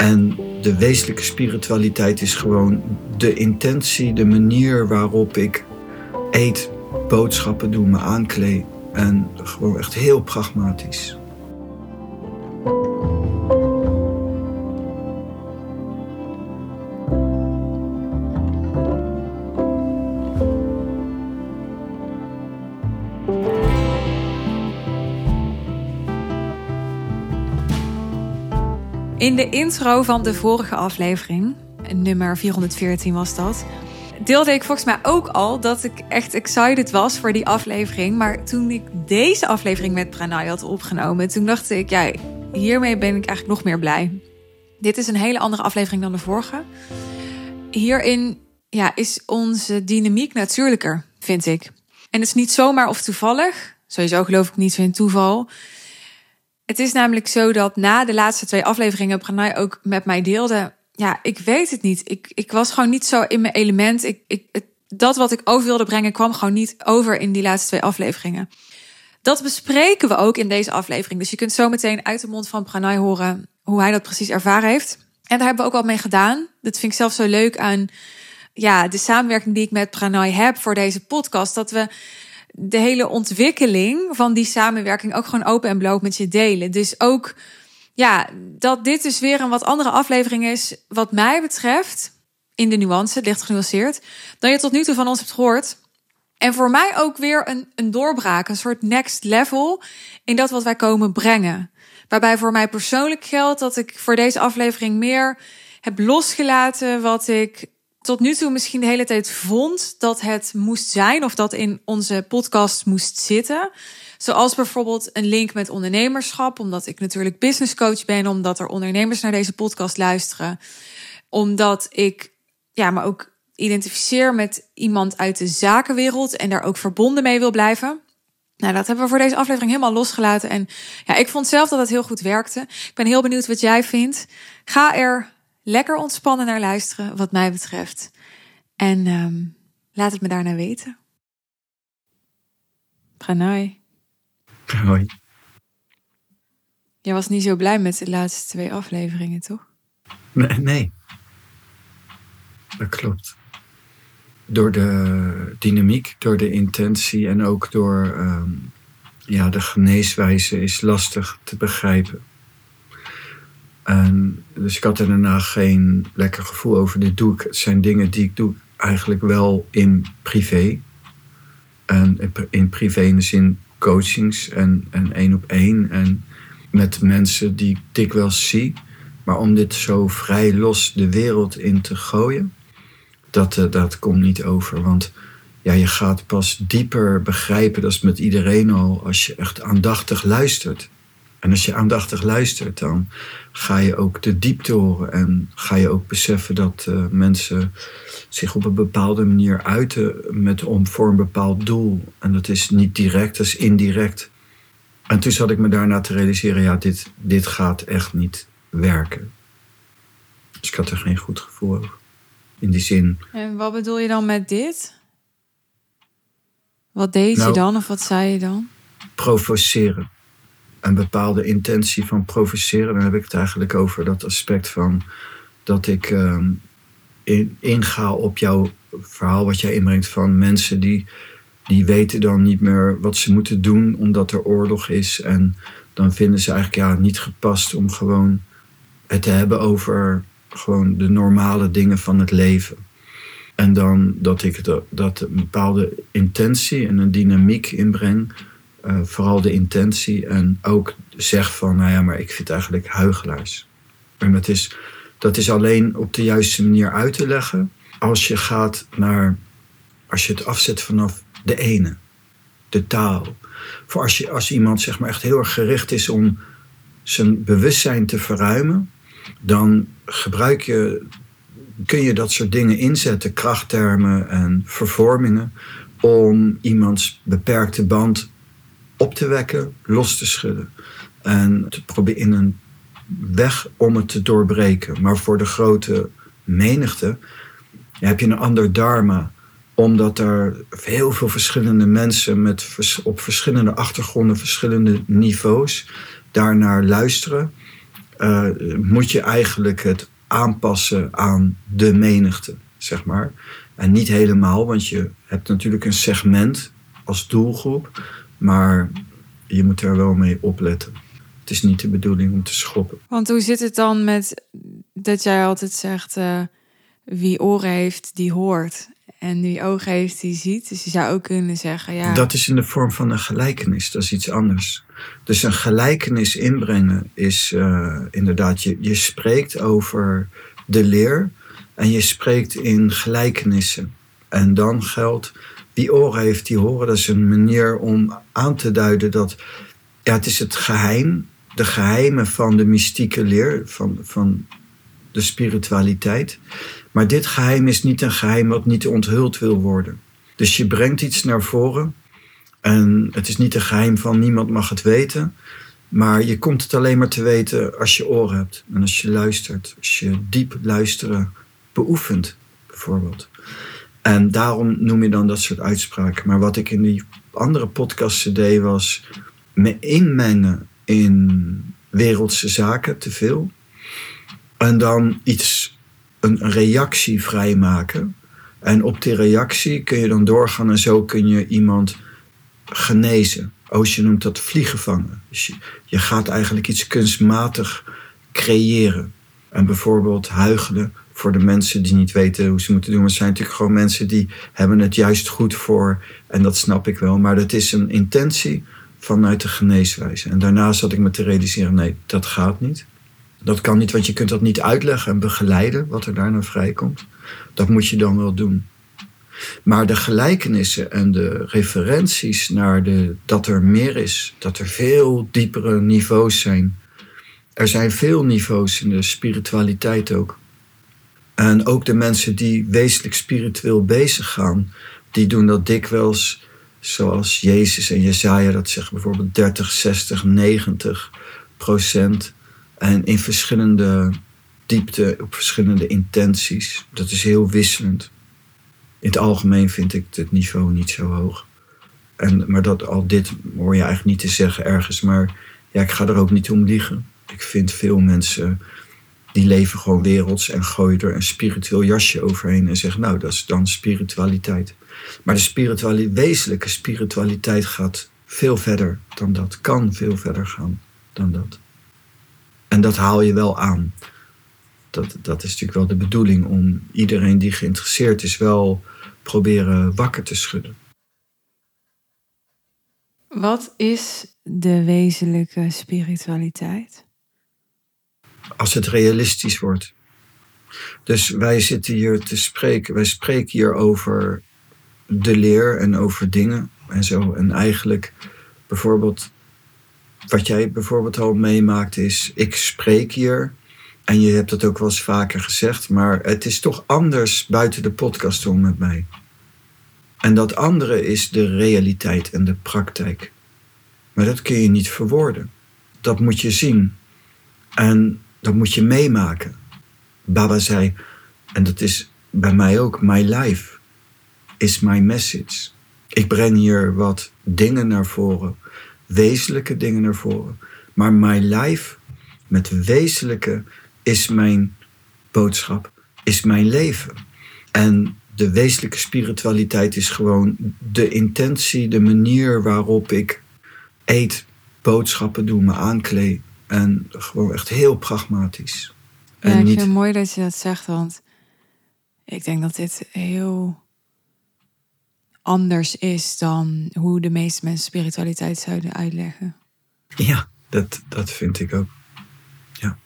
En de wezenlijke spiritualiteit is gewoon de intentie, de manier waarop ik eet, boodschappen doe, me aankleed. En gewoon echt heel pragmatisch. In de intro van de vorige aflevering, nummer 414 was dat, deelde ik volgens mij ook al dat ik echt excited was voor die aflevering. Maar toen ik deze aflevering met Pranay had opgenomen, toen dacht ik, ja, hiermee ben ik eigenlijk nog meer blij. Dit is een hele andere aflevering dan de vorige. Hierin ja, is onze dynamiek natuurlijker, vind ik. En het is niet zomaar of toevallig. Sowieso geloof ik niet zo in toeval. Het is namelijk zo dat na de laatste twee afleveringen Pranay ook met mij deelde. Ja, ik weet het niet. Ik, ik was gewoon niet zo in mijn element. Ik, ik, dat wat ik over wilde brengen kwam gewoon niet over in die laatste twee afleveringen. Dat bespreken we ook in deze aflevering. Dus je kunt zo meteen uit de mond van Pranay horen hoe hij dat precies ervaren heeft. En daar hebben we ook wat mee gedaan. Dat vind ik zelf zo leuk aan ja, de samenwerking die ik met Pranay heb voor deze podcast. Dat we de hele ontwikkeling van die samenwerking ook gewoon open en bloot met je delen. Dus ook ja, dat dit dus weer een wat andere aflevering is, wat mij betreft, in de nuance, licht genuanceerd, dan je tot nu toe van ons hebt gehoord. En voor mij ook weer een, een doorbraak, een soort next level in dat wat wij komen brengen. Waarbij voor mij persoonlijk geldt dat ik voor deze aflevering meer heb losgelaten wat ik tot nu toe misschien de hele tijd vond dat het moest zijn of dat in onze podcast moest zitten. Zoals bijvoorbeeld een link met ondernemerschap, omdat ik natuurlijk business coach ben, omdat er ondernemers naar deze podcast luisteren. Omdat ik ja, maar ook identificeer met iemand uit de zakenwereld en daar ook verbonden mee wil blijven. Nou, dat hebben we voor deze aflevering helemaal losgelaten. En ja, ik vond zelf dat het heel goed werkte. Ik ben heel benieuwd wat jij vindt. Ga er lekker ontspannen naar luisteren, wat mij betreft. En um, laat het me daarna weten. Pranay. Hoi. Jij was niet zo blij met de laatste twee afleveringen, toch? Nee, nee. Dat klopt. Door de dynamiek, door de intentie en ook door um, ja, de geneeswijze is lastig te begrijpen. En dus ik had daarna geen lekker gevoel over. Dit doe ik, het zijn dingen die ik doe eigenlijk wel in privé. En in privé in de zin coachings en, en één op één. En met mensen die ik dikwijls zie. Maar om dit zo vrij los de wereld in te gooien, dat, uh, dat komt niet over. Want ja, je gaat pas dieper begrijpen, dat is met iedereen al, als je echt aandachtig luistert. En als je aandachtig luistert, dan ga je ook de diepte horen en ga je ook beseffen dat uh, mensen zich op een bepaalde manier uiten met, om, voor een bepaald doel. En dat is niet direct, dat is indirect. En toen zat ik me daarna te realiseren, ja, dit, dit gaat echt niet werken. Dus ik had er geen goed gevoel over. In die zin. En wat bedoel je dan met dit? Wat deed nou, je dan of wat zei je dan? Provoceren een bepaalde intentie van provoceren. Dan heb ik het eigenlijk over dat aspect van dat ik in, inga op jouw verhaal wat jij inbrengt van mensen die, die weten dan niet meer wat ze moeten doen omdat er oorlog is. En dan vinden ze eigenlijk ja, niet gepast om gewoon het te hebben over gewoon de normale dingen van het leven. En dan dat ik dat, dat een bepaalde intentie en een dynamiek inbreng uh, vooral de intentie en ook zeg van, nou ja, maar ik vind eigenlijk huigelaars. En dat is, dat is alleen op de juiste manier uit te leggen als je gaat naar, als je het afzet vanaf de ene, de taal. Voor als, je, als iemand zeg maar echt heel erg gericht is om zijn bewustzijn te verruimen, dan gebruik je, kun je dat soort dingen inzetten, krachttermen en vervormingen, om iemands beperkte band op te wekken, los te schudden. En te proberen in een weg om het te doorbreken. Maar voor de grote menigte heb je een ander dharma omdat er heel veel verschillende mensen met, op verschillende achtergronden, verschillende niveaus daarnaar luisteren. eh, moet je eigenlijk het aanpassen aan de menigte, zeg maar. En niet helemaal, want je hebt natuurlijk een segment als doelgroep, maar je moet er wel mee opletten. Het is niet de bedoeling om te schoppen. Want hoe zit het dan met dat jij altijd zegt: uh, wie oren heeft, die hoort. En wie ogen heeft, die ziet. Dus je zou ook kunnen zeggen: ja. Dat is in de vorm van een gelijkenis, dat is iets anders. Dus een gelijkenis inbrengen is uh, inderdaad, je, je spreekt over de leer en je spreekt in gelijkenissen. En dan geldt, wie oren heeft, die horen. Dat is een manier om aan te duiden dat ja, het is het geheim, de geheimen van de mystieke leer, van, van de spiritualiteit. Maar dit geheim is niet een geheim wat niet onthuld wil worden. Dus je brengt iets naar voren en het is niet een geheim van niemand mag het weten. Maar je komt het alleen maar te weten als je oren hebt en als je luistert. Als je diep luisteren beoefent, bijvoorbeeld. En daarom noem je dan dat soort uitspraken. Maar wat ik in die andere podcasten deed was me inmengen in wereldse zaken te veel. En dan iets, een reactie vrijmaken. En op die reactie kun je dan doorgaan en zo kun je iemand genezen. Oosje noemt dat vliegen vangen. Dus je, je gaat eigenlijk iets kunstmatig creëren. En bijvoorbeeld huigelen voor de mensen die niet weten hoe ze moeten doen. Het zijn natuurlijk gewoon mensen die hebben het juist goed voor. En dat snap ik wel. Maar dat is een intentie vanuit de geneeswijze. En daarna zat ik me te realiseren, nee, dat gaat niet. Dat kan niet, want je kunt dat niet uitleggen en begeleiden wat er daarna vrijkomt. Dat moet je dan wel doen. Maar de gelijkenissen en de referenties naar de, dat er meer is, dat er veel diepere niveaus zijn. Er zijn veel niveaus in de spiritualiteit ook. En ook de mensen die wezenlijk spiritueel bezig gaan, die doen dat dikwijls zoals Jezus en Jezaja dat zeggen, bijvoorbeeld 30, 60, 90 procent. En in verschillende diepte, op verschillende intenties. Dat is heel wisselend. In het algemeen vind ik het niveau niet zo hoog. En, maar dat, al dit hoor je eigenlijk niet te zeggen ergens. Maar ja, ik ga er ook niet om liegen. Ik vind veel mensen die leven gewoon werelds en gooien er een spiritueel jasje overheen en zeggen, nou, dat is dan spiritualiteit. Maar de wezenlijke spiritualiteit gaat veel verder dan dat, kan veel verder gaan dan dat. En dat haal je wel aan. Dat, dat is natuurlijk wel de bedoeling om iedereen die geïnteresseerd is wel proberen wakker te schudden. Wat is de wezenlijke spiritualiteit? Als het realistisch wordt. Dus wij zitten hier te spreken, wij spreken hier over de leer en over dingen en zo. En eigenlijk bijvoorbeeld, wat jij bijvoorbeeld al meemaakt is, ik spreek hier. En je hebt het ook wel eens vaker gezegd, maar het is toch anders buiten de podcast om met mij. En dat andere is de realiteit en de praktijk. Maar dat kun je niet verwoorden. Dat moet je zien. En dat moet je meemaken. Baba zei, en dat is bij mij ook, my life is my message. Ik breng hier wat dingen naar voren, wezenlijke dingen naar voren. Maar my life, met wezenlijke, is mijn boodschap, is mijn leven. En de wezenlijke spiritualiteit is gewoon de intentie, de manier waarop ik eet, boodschappen doe, me aankleed. En gewoon echt heel pragmatisch. Ja, en ik niet... vind het mooi dat je dat zegt, want ik denk dat dit heel anders is dan hoe de meeste mensen spiritualiteit zouden uitleggen. Ja, dat, dat vind ik ook. Ja.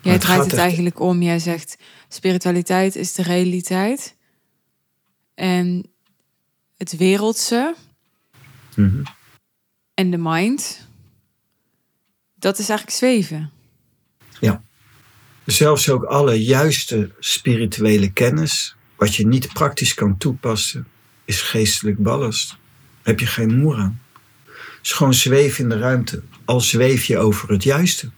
Jij draait het, eigenlijk om. Jij zegt spiritualiteit is de realiteit. En het wereldse mm en de mind, dat is eigenlijk zweven. Ja. Zelfs ook alle juiste spirituele kennis, wat je niet praktisch kan toepassen, is geestelijk ballast. Heb je geen moer aan. Is gewoon zweven in de ruimte. Al zweef je over het juiste.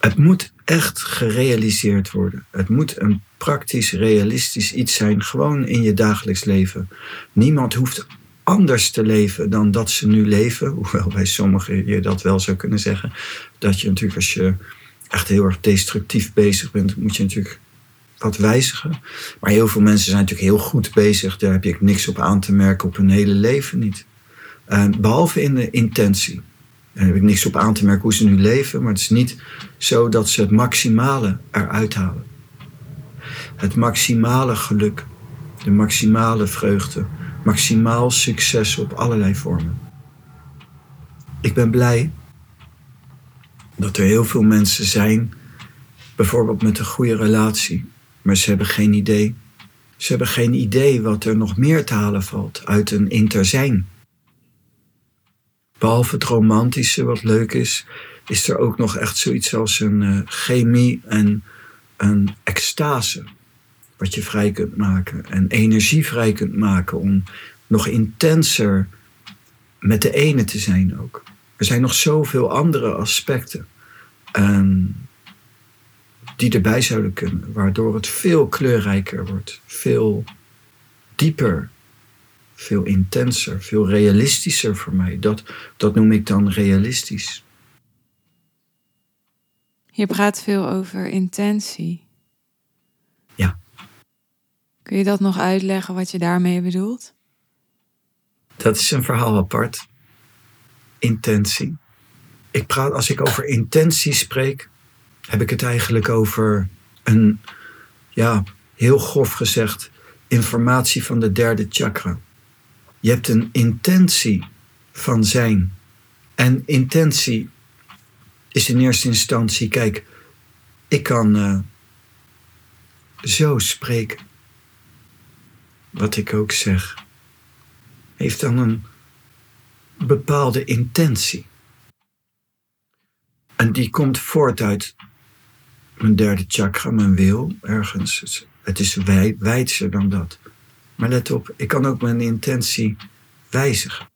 Het moet echt gerealiseerd worden. Het moet een praktisch, realistisch iets zijn, gewoon in je dagelijks leven. Niemand hoeft anders te leven dan dat ze nu leven. Hoewel bij sommigen je dat wel zou kunnen zeggen. Dat je natuurlijk als je echt heel erg destructief bezig bent, moet je natuurlijk wat wijzigen. Maar heel veel mensen zijn natuurlijk heel goed bezig. Daar heb je niks op aan te merken op hun hele leven niet. behalve in de intentie. Daar heb ik niks op aan te merken hoe ze nu leven. Maar het is niet zo dat ze het maximale eruit halen. Het maximale geluk. De maximale vreugde. Maximaal succes op allerlei vormen. Ik ben blij dat er heel veel mensen zijn, bijvoorbeeld met een goede relatie, maar ze hebben geen idee. Ze hebben geen idee wat er nog meer te halen valt uit een interzijn. Behalve het romantische, wat leuk is, is er ook nog echt zoiets als een uh, chemie en een extase. Wat je vrij kunt maken en energie vrij kunt maken om nog intenser met de ene te zijn ook. Er zijn nog zoveel andere aspecten um, die erbij zouden kunnen, waardoor het veel kleurrijker wordt, veel dieper, veel intenser, veel realistischer voor mij. Dat, dat noem ik dan realistisch. Je praat veel over intentie. Kun je dat nog uitleggen wat je daarmee bedoelt? Dat is een verhaal apart. Intentie. Ik praat, als ik over intentie spreek, heb ik het eigenlijk over een, ja, heel grof gezegd, informatie van de derde chakra. Je hebt een intentie van zijn. En intentie is in eerste instantie, kijk, ik kan uh, zo spreken. Wat ik ook zeg, heeft dan een bepaalde intentie. En die komt voort uit mijn derde chakra, mijn wil, ergens. Het is wijd, wijdser dan dat. Maar let op, ik kan ook mijn intentie wijzigen.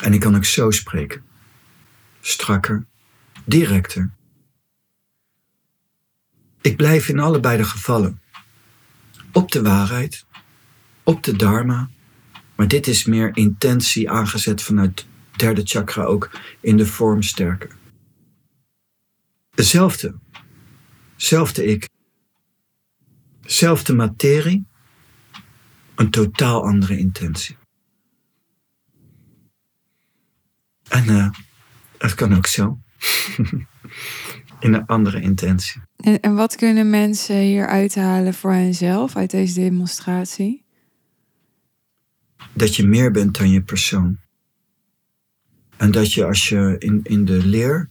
En ik kan ook zo spreken. Strakker, directer. Ik blijf in allebei de gevallen op de waarheid, op de dharma, maar dit is meer intentie aangezet vanuit derde chakra ook in de vorm sterker. Hetzelfde. Zelfde ik. Zelfde materie. Een totaal andere intentie. En uh, het kan ook zo. in een andere intentie. En, en wat kunnen mensen hier uithalen voor henzelf uit deze demonstratie? Dat je meer bent dan je persoon. En dat je als je in, in de leer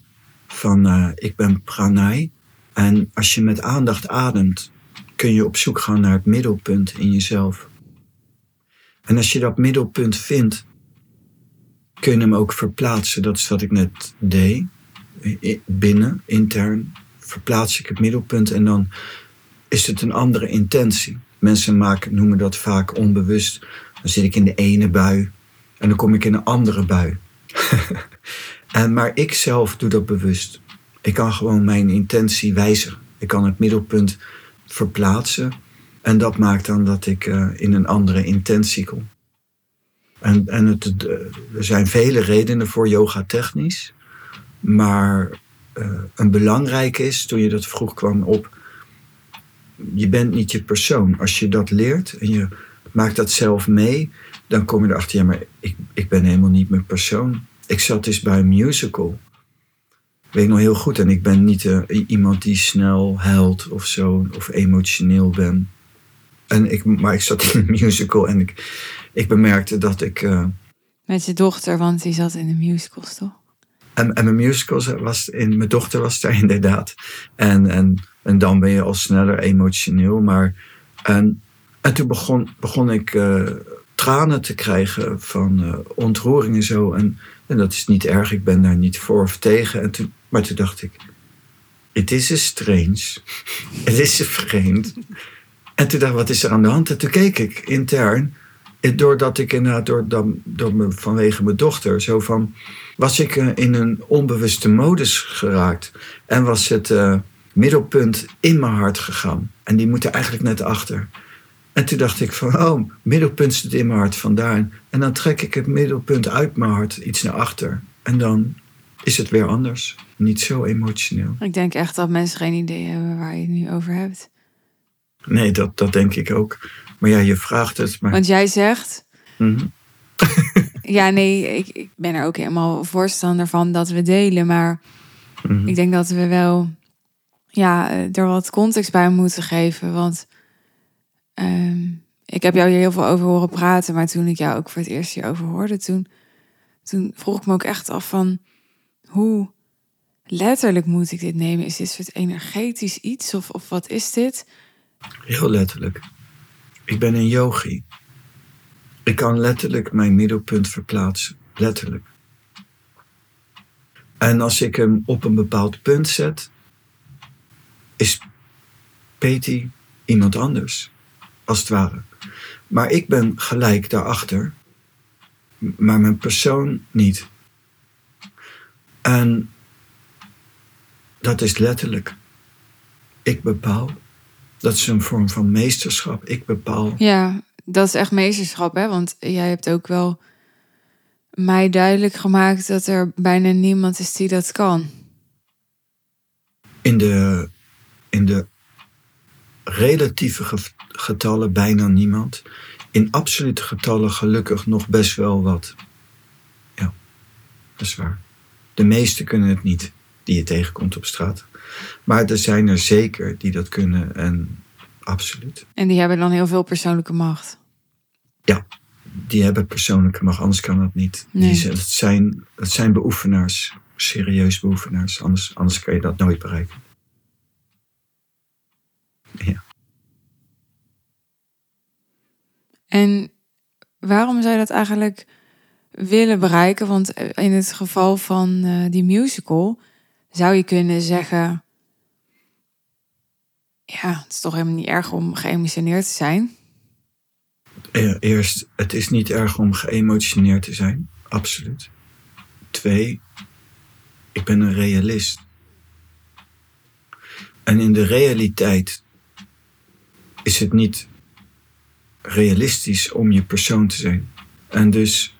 van uh, ik ben pranay. En als je met aandacht ademt, kun je op zoek gaan naar het middelpunt in jezelf. En als je dat middelpunt vindt, kun je hem ook verplaatsen. Dat is wat ik net deed. Binnen, intern, verplaats ik het middelpunt en dan is het een andere intentie. Mensen maken, noemen dat vaak onbewust. Dan zit ik in de ene bui en dan kom ik in een andere bui. maar ik zelf doe dat bewust. Ik kan gewoon mijn intentie wijzigen. Ik kan het middelpunt verplaatsen. En dat maakt dan dat ik uh, in een andere intentie kom. En, en het, er zijn vele redenen voor yoga technisch. Maar uh, een belangrijke is, toen je dat vroeg kwam op. Je bent niet je persoon. Als je dat leert en je maakt dat zelf mee, dan kom je erachter, ja, maar ik, ik ben helemaal niet mijn persoon. Ik zat dus bij een musical. Weet ik nog heel goed. En ik ben niet uh, iemand die snel huilt of zo, of emotioneel ben. En ik, maar ik zat in een musical en ik, ik bemerkte dat ik. Uh, Met je dochter, want die zat in de musicals toch? En, en mijn musical was in, mijn dochter was daar inderdaad. En, en, en dan ben je al sneller emotioneel. Maar, en, en toen begon, begon ik uh, tranen te krijgen van uh, ontroering en zo. En, en dat is niet erg, ik ben daar niet voor of tegen. En toen, maar toen dacht ik, het is een strange, het is een vreemd. En toen dacht ik, wat is er aan de hand? En toen keek ik intern, doordat ik inderdaad, door, door, door vanwege mijn dochter, zo van, was ik uh, in een onbewuste modus geraakt. En was het uh, middelpunt in mijn hart gegaan. En die moet er eigenlijk net achter. En toen dacht ik van, oh, middelpunt zit in mijn hart vandaan. En dan trek ik het middelpunt uit mijn hart iets naar achter. En dan is het weer anders. Niet zo emotioneel. Ik denk echt dat mensen geen idee hebben waar je het nu over hebt. Nee, dat, dat denk ik ook. Maar ja, je vraagt het. Maar... Want jij zegt. Mhm. Ja, nee, ik, ik ben er ook helemaal voorstander van dat we delen. Maar Mhm. ik denk dat we wel ja, eh, er wat context bij moeten geven. Want ehm, ik heb jou hier heel veel over horen praten. Maar toen ik jou ook voor het eerst hierover hoorde, toen, toen vroeg ik me ook echt af van hoe letterlijk moet ik dit nemen? Is dit soort energetisch iets of, of wat is dit? Heel letterlijk. Ik ben een yogi. Ik kan letterlijk mijn middelpunt verplaatsen. Letterlijk. En als ik hem op een bepaald punt zet, is Peti iemand anders. Als het ware. Maar ik ben gelijk daarachter. Maar mijn persoon niet. En dat is letterlijk. Ik bepaal. Dat is een vorm van meesterschap. Ik bepaal. Ja, dat is echt meesterschap, hè? Want jij hebt ook wel mij duidelijk gemaakt dat er bijna niemand is die dat kan. In de, in de relatieve ge- getallen bijna niemand. In absolute getallen gelukkig nog best wel wat. Ja, dat is waar. De meesten kunnen het niet, die je tegenkomt op straat. Maar er zijn er zeker die dat kunnen en absoluut. En die hebben dan heel veel persoonlijke macht. Die hebben persoonlijke macht, anders kan dat niet. Nee. Die, het, zijn, het zijn beoefenaars, serieus beoefenaars. Anders, anders kan je dat nooit bereiken. Ja. En waarom zou je dat eigenlijk willen bereiken? Want in het geval van eh, die musical zou je kunnen zeggen: Ja, het is toch helemaal niet erg om geëmotioneerd te zijn. Eh, Eerst, het is niet erg om geëmotioneerd te zijn. Absoluut. Twee, ik ben een realist. En in de realiteit is het niet realistisch om je persoon te zijn. En dus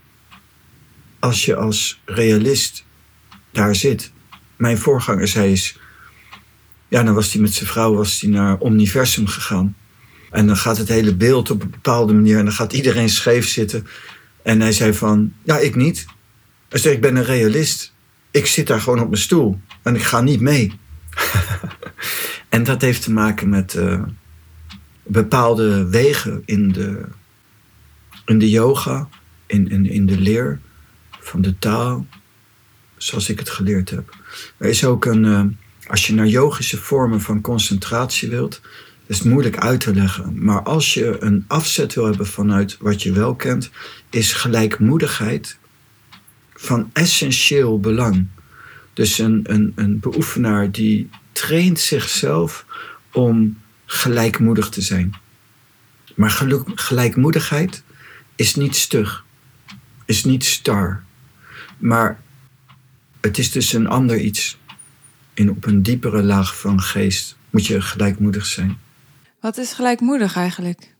als je als realist daar zit. Mijn voorganger zei eens. Ja, dan was hij met zijn vrouw was hij naar Omniversum gegaan. En dan gaat het hele beeld op een bepaalde manier en dan gaat iedereen scheef zitten. En hij zei van, ja, ik niet. Hij zei, ik ben een realist. Ik zit daar gewoon op mijn stoel en ik ga niet mee. en dat heeft te maken met eh, bepaalde wegen in de, in de yoga, in, in, in de leer van de taal, zoals ik het geleerd heb. Er is ook een, eh, als je naar yogische vormen van concentratie wilt, is moeilijk uit te leggen. Maar als je een afzet wil hebben vanuit wat je wel kent, is gelijkmoedigheid van essentieel belang. Dus een, een, een beoefenaar die traint zichzelf om gelijkmoedig te zijn. Maar gelijkmoedigheid is niet stug, is niet star. Maar het is dus een ander iets. In, op een diepere laag van geest moet je gelijkmoedig zijn. Wat is gelijkmoedig eigenlijk?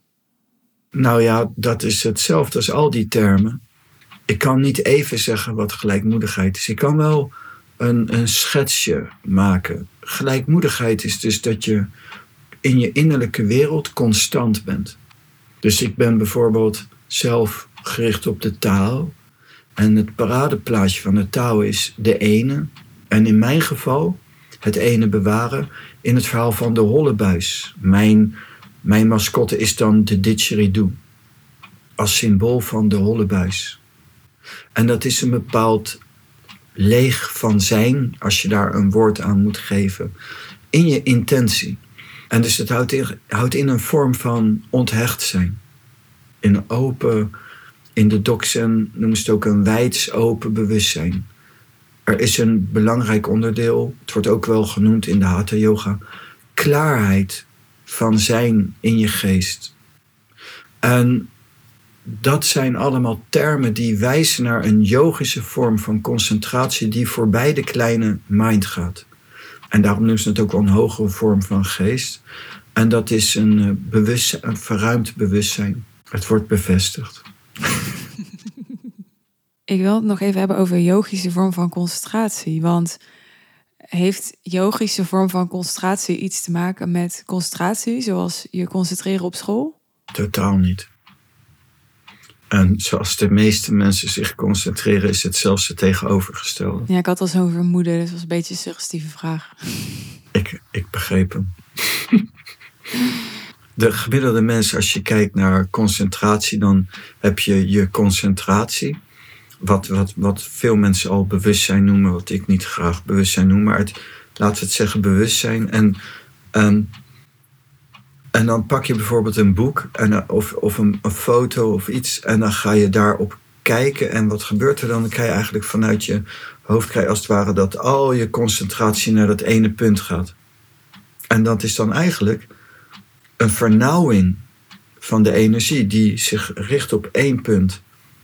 Nou ja, dat is hetzelfde als al die termen. Ik kan niet even zeggen wat gelijkmoedigheid is. Ik kan wel een, een schetsje maken. Gelijkmoedigheid is dus dat je in je innerlijke wereld constant bent. Dus ik ben bijvoorbeeld zelf gericht op de taal. En het paradeplaatje van de taal is de ene. En in mijn geval het ene bewaren in het verhaal van de hollebuis. Mijn, mijn mascotte is dan de didgeridoo. Als symbool van de hollebuis. En dat is een bepaald leeg van zijn, als je daar een woord aan moet geven, in je intentie. En dus het houdt in, een vorm van onthecht zijn. In open, in de doksen noemen ze het ook een wijds open bewustzijn. Er is een belangrijk onderdeel, het wordt ook wel genoemd in de Hatha Yoga, klaarheid van zijn in je geest. En dat zijn allemaal termen die wijzen naar een yogische vorm van concentratie die voorbij de kleine mind gaat. En daarom noemen ze het ook wel een hogere vorm van geest. En dat is een, eh, bewustzijn, een verruimd bewustzijn. Het wordt bevestigd. Ik wil het nog even hebben over yogische vorm van concentratie. Want heeft yogische vorm van concentratie iets te maken met concentratie, zoals je concentreren op school? Totaal niet. En zoals de meeste mensen zich concentreren, is het zelfs het tegenovergestelde. Ja, ik had al zo'n vermoeden, dus dat was een beetje een suggestieve vraag. Ik, ik begreep hem. De gemiddelde mens, als je kijkt naar concentratie, dan heb je je concentratie. Wat, wat, wat veel mensen al bewustzijn noemen, wat ik niet graag bewustzijn noem, maar het, laten we het zeggen bewustzijn. En, en, en dan pak je bijvoorbeeld een boek en, of, of een, een foto of iets en dan ga je daarop kijken. En wat gebeurt er dan? Dan krijg je eigenlijk vanuit je hoofd krijg je als het ware dat al je concentratie naar dat ene punt gaat. En dat is dan eigenlijk een vernauwing van de energie die zich richt op één punt.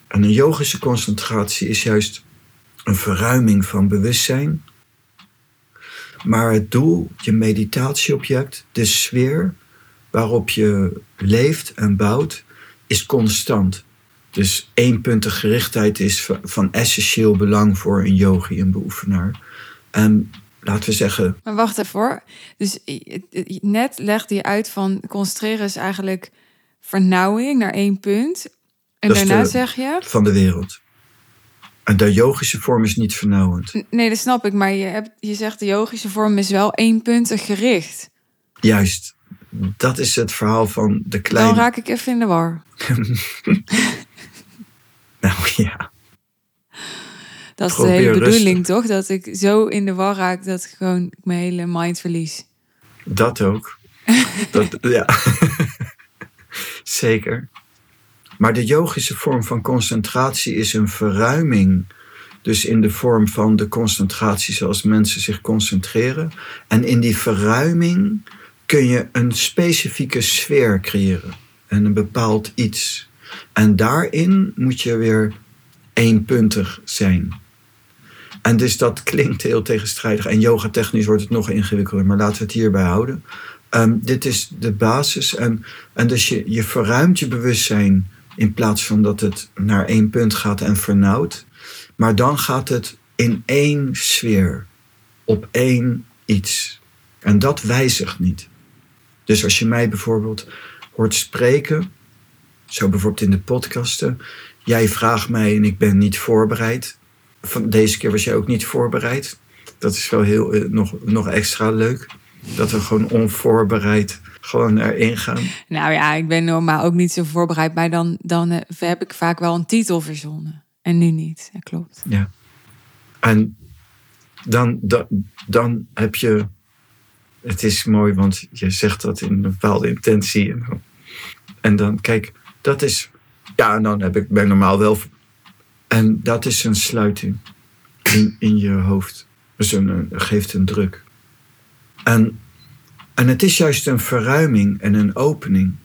En een yogische concentratie is juist een verruiming van bewustzijn. Maar het doel, je meditatieobject, de sfeer waarop je leeft en bouwt, is constant. Dus éénpuntige gerichtheid is van essentieel belang voor een yogi, een beoefenaar. En laten we zeggen. Maar wacht even hoor. Dus net legde je uit van concentreren is eigenlijk vernauwing naar één punt. En daarna zeg je. Van de wereld. En de yogische vorm is niet vernauwend. Nee, dat snap ik. Maar je, hebt, je zegt de yogische vorm is wel éénpuntig gericht. Juist. Dat is het verhaal van de kleine. Dan raak ik even in de war. nou ja. Dat is de hele bedoeling, toch? Dat ik zo in de war raak dat ik gewoon mijn hele mind verlies. Dat ook. dat, ja. Zeker. Maar de yogische vorm van concentratie is een verruiming. Dus in de vorm van de concentratie zoals mensen zich concentreren. En in die verruiming kun je een specifieke sfeer creëren. En een bepaald iets. En daarin moet je weer eenpuntig zijn. En dus dat klinkt heel tegenstrijdig. En yoga technisch wordt het nog ingewikkelder, maar laten we het hierbij houden. Ehm, dit is de basis. En, en dus je verruimt je bewustzijn in plaats van dat het naar één punt gaat en vernauwt. Maar dan gaat het in één sfeer, op één iets. En dat wijzigt niet. Dus als je mij bijvoorbeeld hoort spreken, zo bijvoorbeeld in de podcasten, jij vraagt mij en ik ben niet voorbereid. Van deze keer was jij ook niet voorbereid. Dat is wel heel, eh, nog, nog extra leuk. Dat we gewoon onvoorbereid gewoon erin gaan. Nou ja, ik ben normaal ook niet zo voorbereid. Maar dan, dan uh, heb ik vaak wel een titel verzonnen. En nu niet, dat klopt. Ja. En dan, dan, dan heb je... Het is mooi, want je zegt dat in een bepaalde intentie. En dan, en dan kijk, dat is... Ja, en dan heb ik, ben normaal wel en dat is een sluiting in, in je hoofd. Dus een, geeft een druk. En, en het is juist een verruiming en een opening.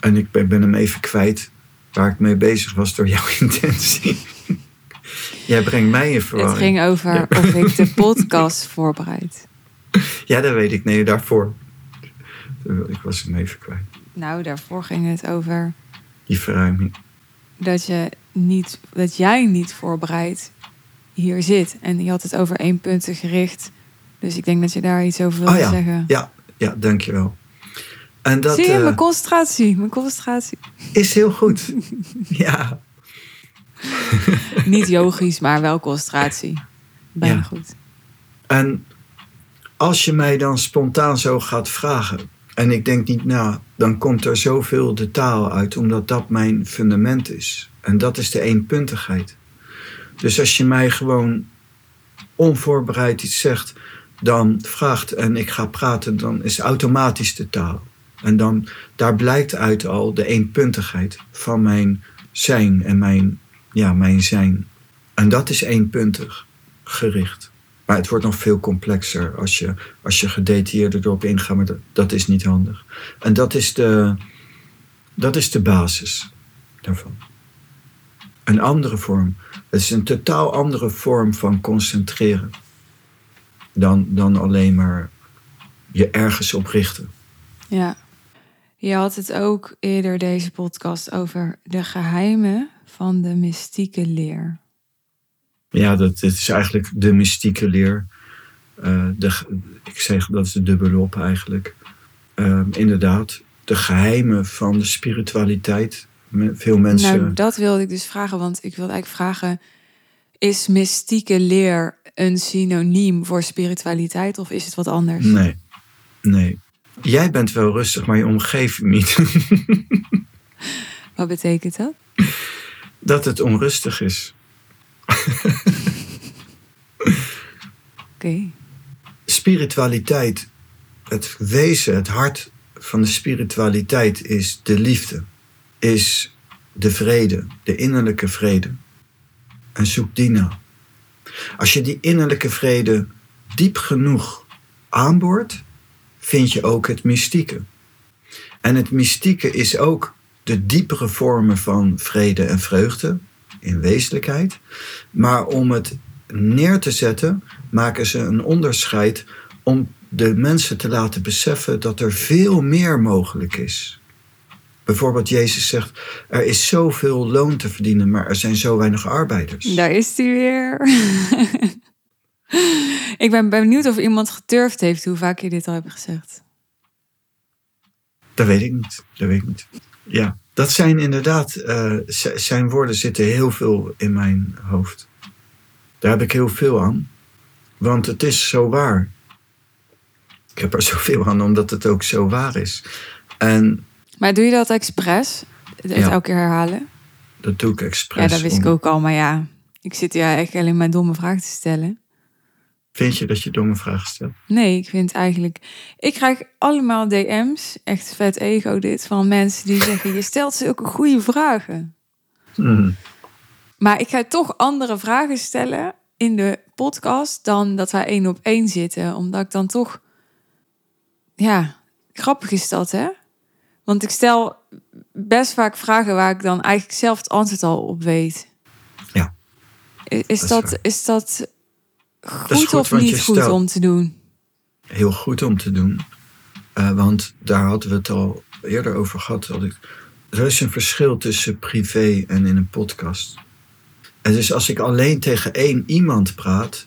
En ik ben, hem even kwijt waar ik mee bezig was door jouw intentie. Jij brengt mij in verwarring. Het ging over of ik de podcast voorbereid. Ja, dat weet ik. Nee, daarvoor. Ik was hem even kwijt. Nou, daarvoor ging het over... Die verruiming dat, je niet, dat jij niet voorbereid hier zit. En je had het over één punten gericht. Dus ik denk dat je daar iets over wil oh, ja. zeggen. Ja, ja, dankjewel. En dat, Zie je, mijn eh, concentratie. Mijn concentratie. Is heel goed. ja. niet yogisch, maar wel concentratie. Bijna goed. En als je mij dan spontaan zo gaat vragen, en ik denk niet, nou, dan komt er zoveel de taal uit, omdat dat mijn fundament is. En dat is de eenpuntigheid. Dus als je mij gewoon onvoorbereid iets zegt, dan vraagt en ik ga praten, dan is automatisch de taal. En dan, daar blijkt uit al de eenpuntigheid van mijn zijn en mijn, ja, mijn zijn. En dat is eenpuntig gericht. Maar het wordt nog veel complexer als je, als je gedetailleerder erop ingaat. Maar dat, dat is niet handig. En dat is, de, dat is de basis daarvan. Een andere vorm. Het is een totaal andere vorm van concentreren. Dan, dan alleen maar je ergens op richten. Ja. Je had het ook eerder deze podcast over de geheimen van de mystieke leer. Ja, dat, dat is eigenlijk de mystieke leer. Uh, de, ik zeg dat is de dubbele op eigenlijk. Uh, inderdaad, de geheimen van de spiritualiteit. Veel mensen. Nou, dat wilde ik dus vragen, want ik wilde eigenlijk vragen: is mystieke leer een synoniem voor spiritualiteit of is het wat anders? Nee, nee. Jij bent wel rustig, maar je omgeving niet. Wat betekent dat? Dat het onrustig is. Oké. Okay. Spiritualiteit, het wezen, het hart van de spiritualiteit is de liefde, is de vrede, de innerlijke vrede. En zoek die nou. Als je die innerlijke vrede diep genoeg aanboort, vind je ook het mystieke. En het mystieke is ook de diepere vormen van vrede en vreugde in wezenlijkheid. Maar om het neer te zetten, maken ze een onderscheid om de mensen te laten beseffen dat er veel meer mogelijk is. Bijvoorbeeld, Jezus zegt: Er is zoveel loon te verdienen, maar er zijn zo weinig arbeiders. Daar is hij weer. ik ben benieuwd of iemand geturfd heeft hoe vaak je dit al hebt gezegd. Dat weet ik niet. Dat weet ik niet. Ja, dat zijn inderdaad, uh, zijn woorden zitten heel veel in mijn hoofd. Daar heb ik heel veel aan. Want het is zo waar. Ik heb er zoveel aan omdat het ook zo waar is. En, maar doe je dat expres? Het elke keer herhalen? Dat doe ik expres. Ja, dat wist ik ook al. Maar ja, ik zit hier eigenlijk alleen maar domme vragen te stellen. Vind je dat je domme vragen stelt? Nee, ik vind eigenlijk. Ik krijg allemaal DM's, echt vet ego dit, van mensen die zeggen: Je stelt zulke goede vragen. Hmm. Maar ik ga toch andere vragen stellen in de podcast dan dat wij één op één zitten, omdat ik dan toch. Ja, grappig is dat, hè? Want ik stel best vaak vragen waar ik dan eigenlijk zelf het antwoord al op weet. Ja. Is, dat, dat is dat goed, of niet goed om te doen? Heel goed om te doen. Uh, want daar hadden we het al eerder over gehad. Dat ik, er is een verschil tussen privé en in een podcast. En dus als ik alleen tegen één iemand praat,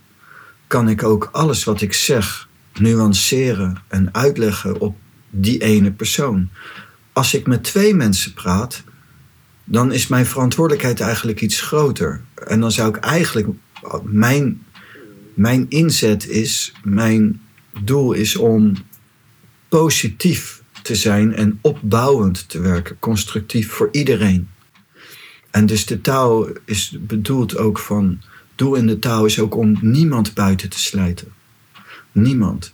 kan ik ook alles wat ik zeg nuanceren en uitleggen op die ene persoon. Als ik met twee mensen praat, dan is mijn verantwoordelijkheid eigenlijk iets groter. En dan zou ik eigenlijk mijn mijn inzet is, mijn doel is om positief te zijn en opbouwend te werken, constructief voor iedereen. En dus de taal is bedoeld ook van, doel in de taal is ook om niemand buiten te slijten. Niemand.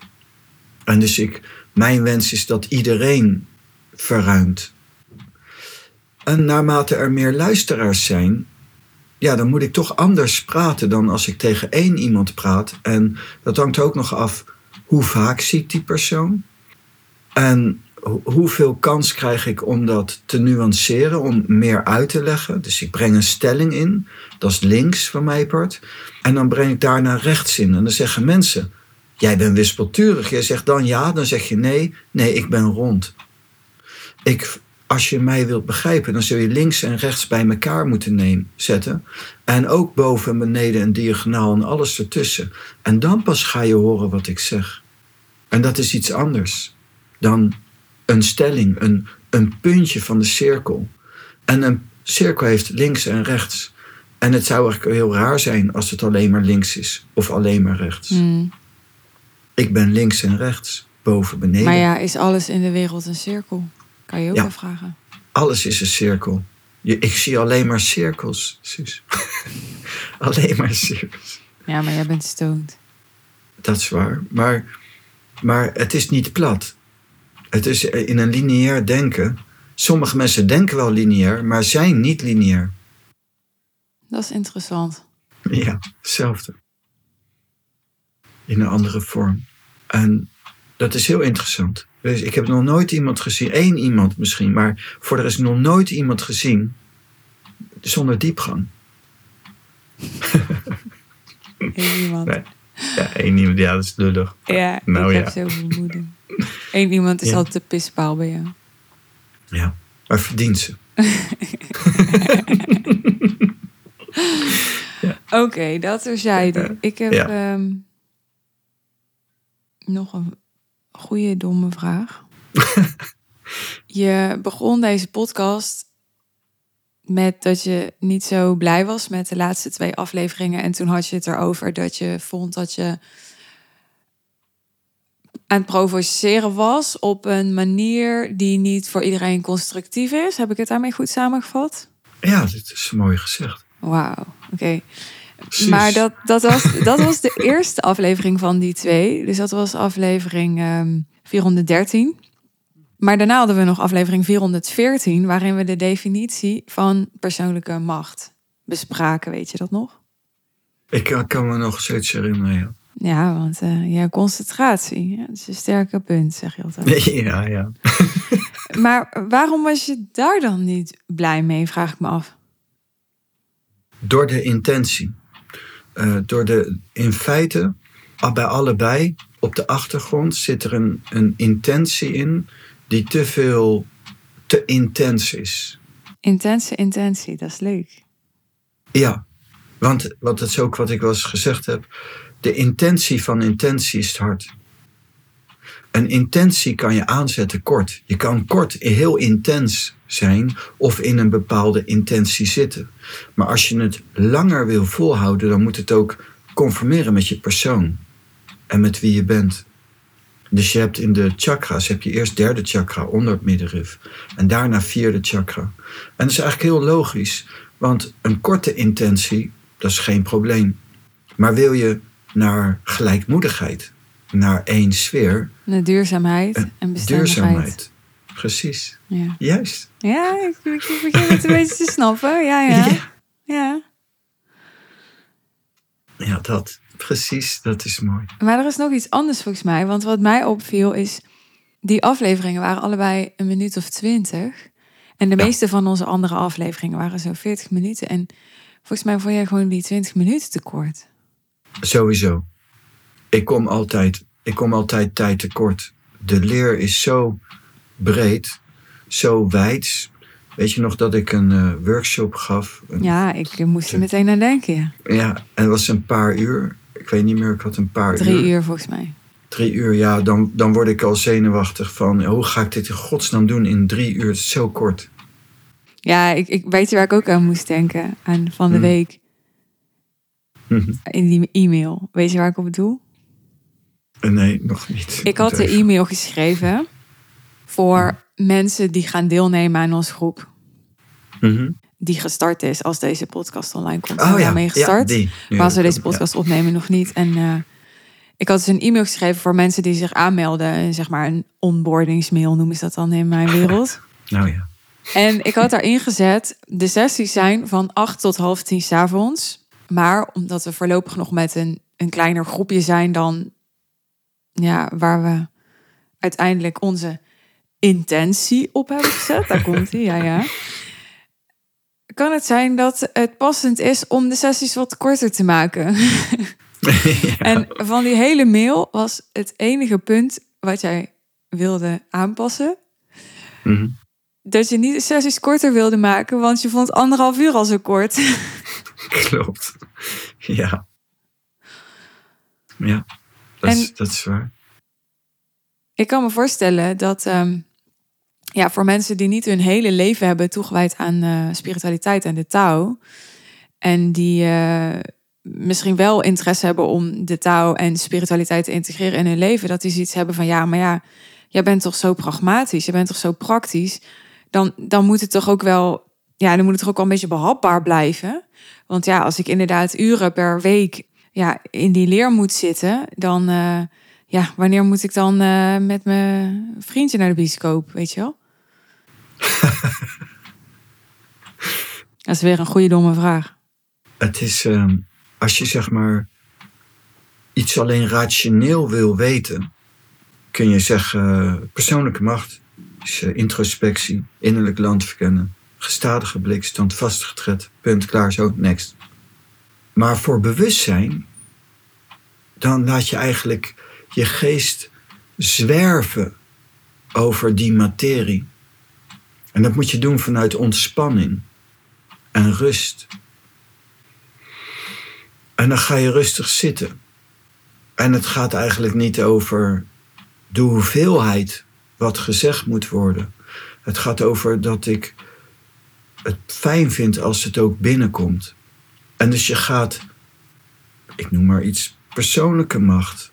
En dus ik, mijn wens is dat iedereen verruimt. En naarmate er meer luisteraars zijn, ja, dan moet ik toch anders praten dan als ik tegen één iemand praat. En dat hangt ook nog af hoe vaak zie ik die persoon. En hoeveel kans krijg ik om dat te nuanceren, om meer uit te leggen. Dus ik breng een stelling in, dat is links van mijn part. En dan breng ik daarna rechts in. En dan zeggen mensen, jij bent wispelturig. Jij zegt dan ja, dan zeg je nee. Nee, ik ben rond. Ik als je mij wilt begrijpen, dan zul je links en rechts bij elkaar moeten nemen, zetten. En ook boven en beneden en diagonaal en alles ertussen. En dan pas ga je horen wat ik zeg. En dat is iets anders dan een stelling, een, een puntje van de cirkel. En een cirkel heeft links en rechts. En het zou eigenlijk heel raar zijn als het alleen maar links is of alleen maar rechts. Hmm. Ik ben links en rechts, boven, beneden. Maar ja, is alles in de wereld een cirkel? Kan je ook ja. vragen. Alles is een cirkel. Je, ik zie alleen maar cirkels, Suus. alleen maar cirkels. Ja, maar jij bent stoned. Dat is waar. Maar, maar het is niet plat. Het is in een lineair denken. Sommige mensen denken wel lineair, maar zijn niet lineair. Dat is interessant. Ja, hetzelfde. In een andere vorm. En dat is heel interessant. Dus ik heb nog nooit iemand gezien, één iemand misschien, maar voor de rest nog nooit iemand gezien zonder diepgang. Eén iemand. Nee, Ja, één iemand, ja, dat is lullig. Ja, Nou, ik ja. heb zoveel moeder. Eén iemand is Ja. altijd de pispaal bij jou. Ja, maar verdient ze. Oké, dat terzijde. Ik heb ehm, nog een goede domme vraag. je begon deze podcast met dat je niet zo blij was met de laatste twee afleveringen. En toen had je het erover dat je vond dat je aan het provoceren was op een manier die niet voor iedereen constructief is. Heb ik het daarmee goed samengevat? Ja, dit is mooi gezegd. Wauw, oké. Precies. Maar dat, dat, was, dat was de eerste aflevering van die twee. Dus dat was aflevering ehm 413. Maar daarna hadden we nog aflevering 414, waarin we de definitie van persoonlijke macht bespraken. Weet je dat nog? Ik kan- kan me nog steeds herinneren, ja. Ja, want eh ja, concentratie, ja, dat is een sterke punt, zeg je altijd. Ja, ja. Maar waarom was je daar dan niet blij mee, vraag ik me af. Door de intentie. Eh, door de, in feite, bij allebei, op de achtergrond zit er een, een intentie in die te veel, te intens is. Intense intentie, dat is leuk. Ja, want wat het is ook wat ik wel eens gezegd heb. De intentie van intentie is het hart. Een intentie kan je aanzetten kort. Je kan kort heel intens zijn of in een bepaalde intentie zitten. Maar als je het langer wil volhouden, dan moet het ook conformeren met je persoon en met wie je bent. Dus je hebt in de chakras, heb je eerst derde chakra onder het middenrif en daarna vierde chakra. En dat is eigenlijk heel logisch, want een korte intentie, dat is geen probleem. Maar wil je naar gelijkmoedigheid, naar één sfeer, De duurzaamheid en bestendigheid. duurzaamheid. Precies, Ja. juist. Ja, ik, ik begin het een beetje te snappen. Ja, ja. Ja. ja. Ja, dat. Precies, dat is mooi. Maar er is nog iets anders volgens mij. Want wat mij opviel is... Die afleveringen waren allebei een minuut of twintig. En de Ja. meeste van onze andere afleveringen waren zo 40 minuten. En volgens mij vond jij gewoon die 20 minuten te kort. Sowieso. Ik kom altijd, ik kom altijd tijd tekort. De leer is zo breed, zo wijd. Weet je nog dat ik een eh, workshop gaf? Een- Ja, ik moest er meteen aan denken. Ja. ja, en het was een paar uur. Ik weet niet meer, ik had een paar Drie uur volgens mij. Drie uur, ja, dan, dan word ik al zenuwachtig van... hoe ga ik dit in godsnaam doen in drie uur? Zo kort. Ja, ik, ik weet je waar ik ook aan moest denken. Aan van de Hmm. week. Mhm. In die e-mail. Weet je waar ik op bedoel? Nee, nog niet. Ik had de e-mail geschreven voor mensen die gaan deelnemen aan onze groep. Mhm. Die gestart is als deze podcast online komt. Oh ja, daarmee ja, gestart. die. Maar als we deze podcast opnemen nog niet. En eh, ik had dus een e-mail geschreven voor mensen die zich aanmelden. Zeg maar een onboardingsmail noemen ze dat dan in mijn wereld. Nou ja. En ik had daarin gezet, de sessies zijn van 8 tot half tien 's avonds. Maar omdat we voorlopig nog met een, een kleiner groepje zijn dan ja, waar we uiteindelijk onze intentie op hebben gezet. Daar komt hij, ja, ja. Kan het zijn dat het passend is om de sessies wat korter te maken? En van die hele mail was het enige punt wat jij wilde aanpassen. Mhm. Dat je niet de sessies korter wilde maken, want je vond anderhalf uur al zo kort. Klopt. Ja. Ja, dat, En- is, dat is waar. Ik kan me voorstellen dat ehm, ja, voor mensen die niet hun hele leven hebben toegewijd aan eh, spiritualiteit en de Tao. En die eh, misschien wel interesse hebben om de Tao en spiritualiteit te integreren in hun leven. Dat die zoiets hebben van ja, maar ja, jij bent toch zo pragmatisch, je bent toch zo praktisch. Dan, dan moet het toch ook wel, ja, dan moet het toch ook wel een beetje behapbaar blijven. Want ja, als ik inderdaad uren per week ja, in die leer moet zitten, dan, eh, ja, wanneer moet ik dan eh, met mijn vriendje naar de bioscoop, weet je wel? Dat is weer een goede domme vraag. Het is, ehm, als je zeg maar iets alleen rationeel wil weten, kun je zeggen persoonlijke macht is eh, introspectie, innerlijk land verkennen, gestadige blik, standvastig tred, punt, klaar, zo, next. Maar voor bewustzijn, dan laat je eigenlijk je geest zwerven over die materie. En dat moet je doen vanuit ontspanning en rust. En dan ga je rustig zitten. En het gaat eigenlijk niet over de hoeveelheid wat gezegd moet worden. Het gaat over dat ik het fijn vind als het ook binnenkomt. En dus je gaat, ik noem maar iets, persoonlijke macht.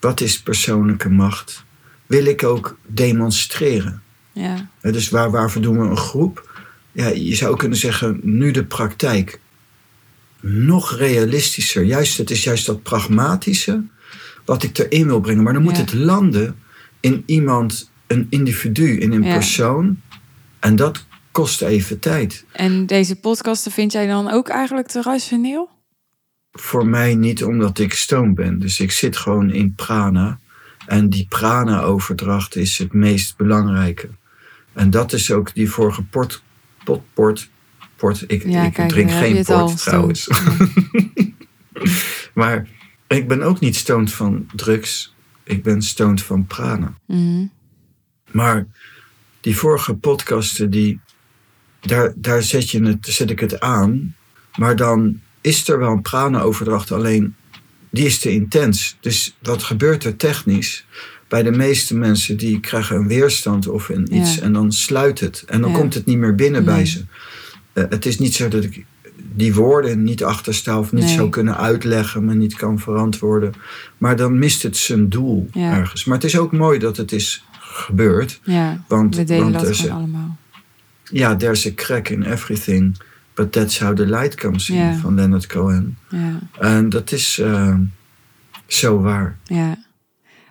Wat is persoonlijke macht? Wil ik ook demonstreren. Ja. Dus waar, waarvoor doen we een groep? Ja, je zou kunnen zeggen, nu de praktijk. Nog realistischer. Juist, het is juist dat pragmatische wat ik erin wil brengen. Maar dan moet Ja. het landen in iemand, een individu, in een Ja. persoon. En dat kost even tijd. En deze podcasten vind jij dan ook eigenlijk te rationeel? Voor mij niet omdat ik stoom ben. Dus ik zit gewoon in prana. En die prana-overdracht is het meest belangrijke. En dat is ook die vorige port, pot, port, port. Ik, Ja, ik kijk, drink geen port trouwens. maar ik ben ook niet stoned van drugs. Ik ben stoned van prana. Mhm. Maar die vorige podcasten, die, daar, daar zet, je het, zet ik het aan. Maar dan is er wel een prana-overdracht, alleen die is te intens. Dus wat gebeurt er technisch? Bij de meeste mensen die krijgen een weerstand of een iets Ja. en dan sluit het. En dan Ja. komt het niet meer binnen bij ze. Eh, het is niet zo dat ik die woorden niet achtersta of niet Nee. zou kunnen uitleggen, maar niet kan verantwoorden. Maar dan mist het zijn doel Ja. ergens. Maar het is ook mooi dat het is gebeurd. Ja, Want, we delen want dat gewoon is- allemaal. Ja, there's a crack in everything, but that's how the light comes in, Ja. van Leonard Cohen. Ja, En dat is eh, zo waar. ja.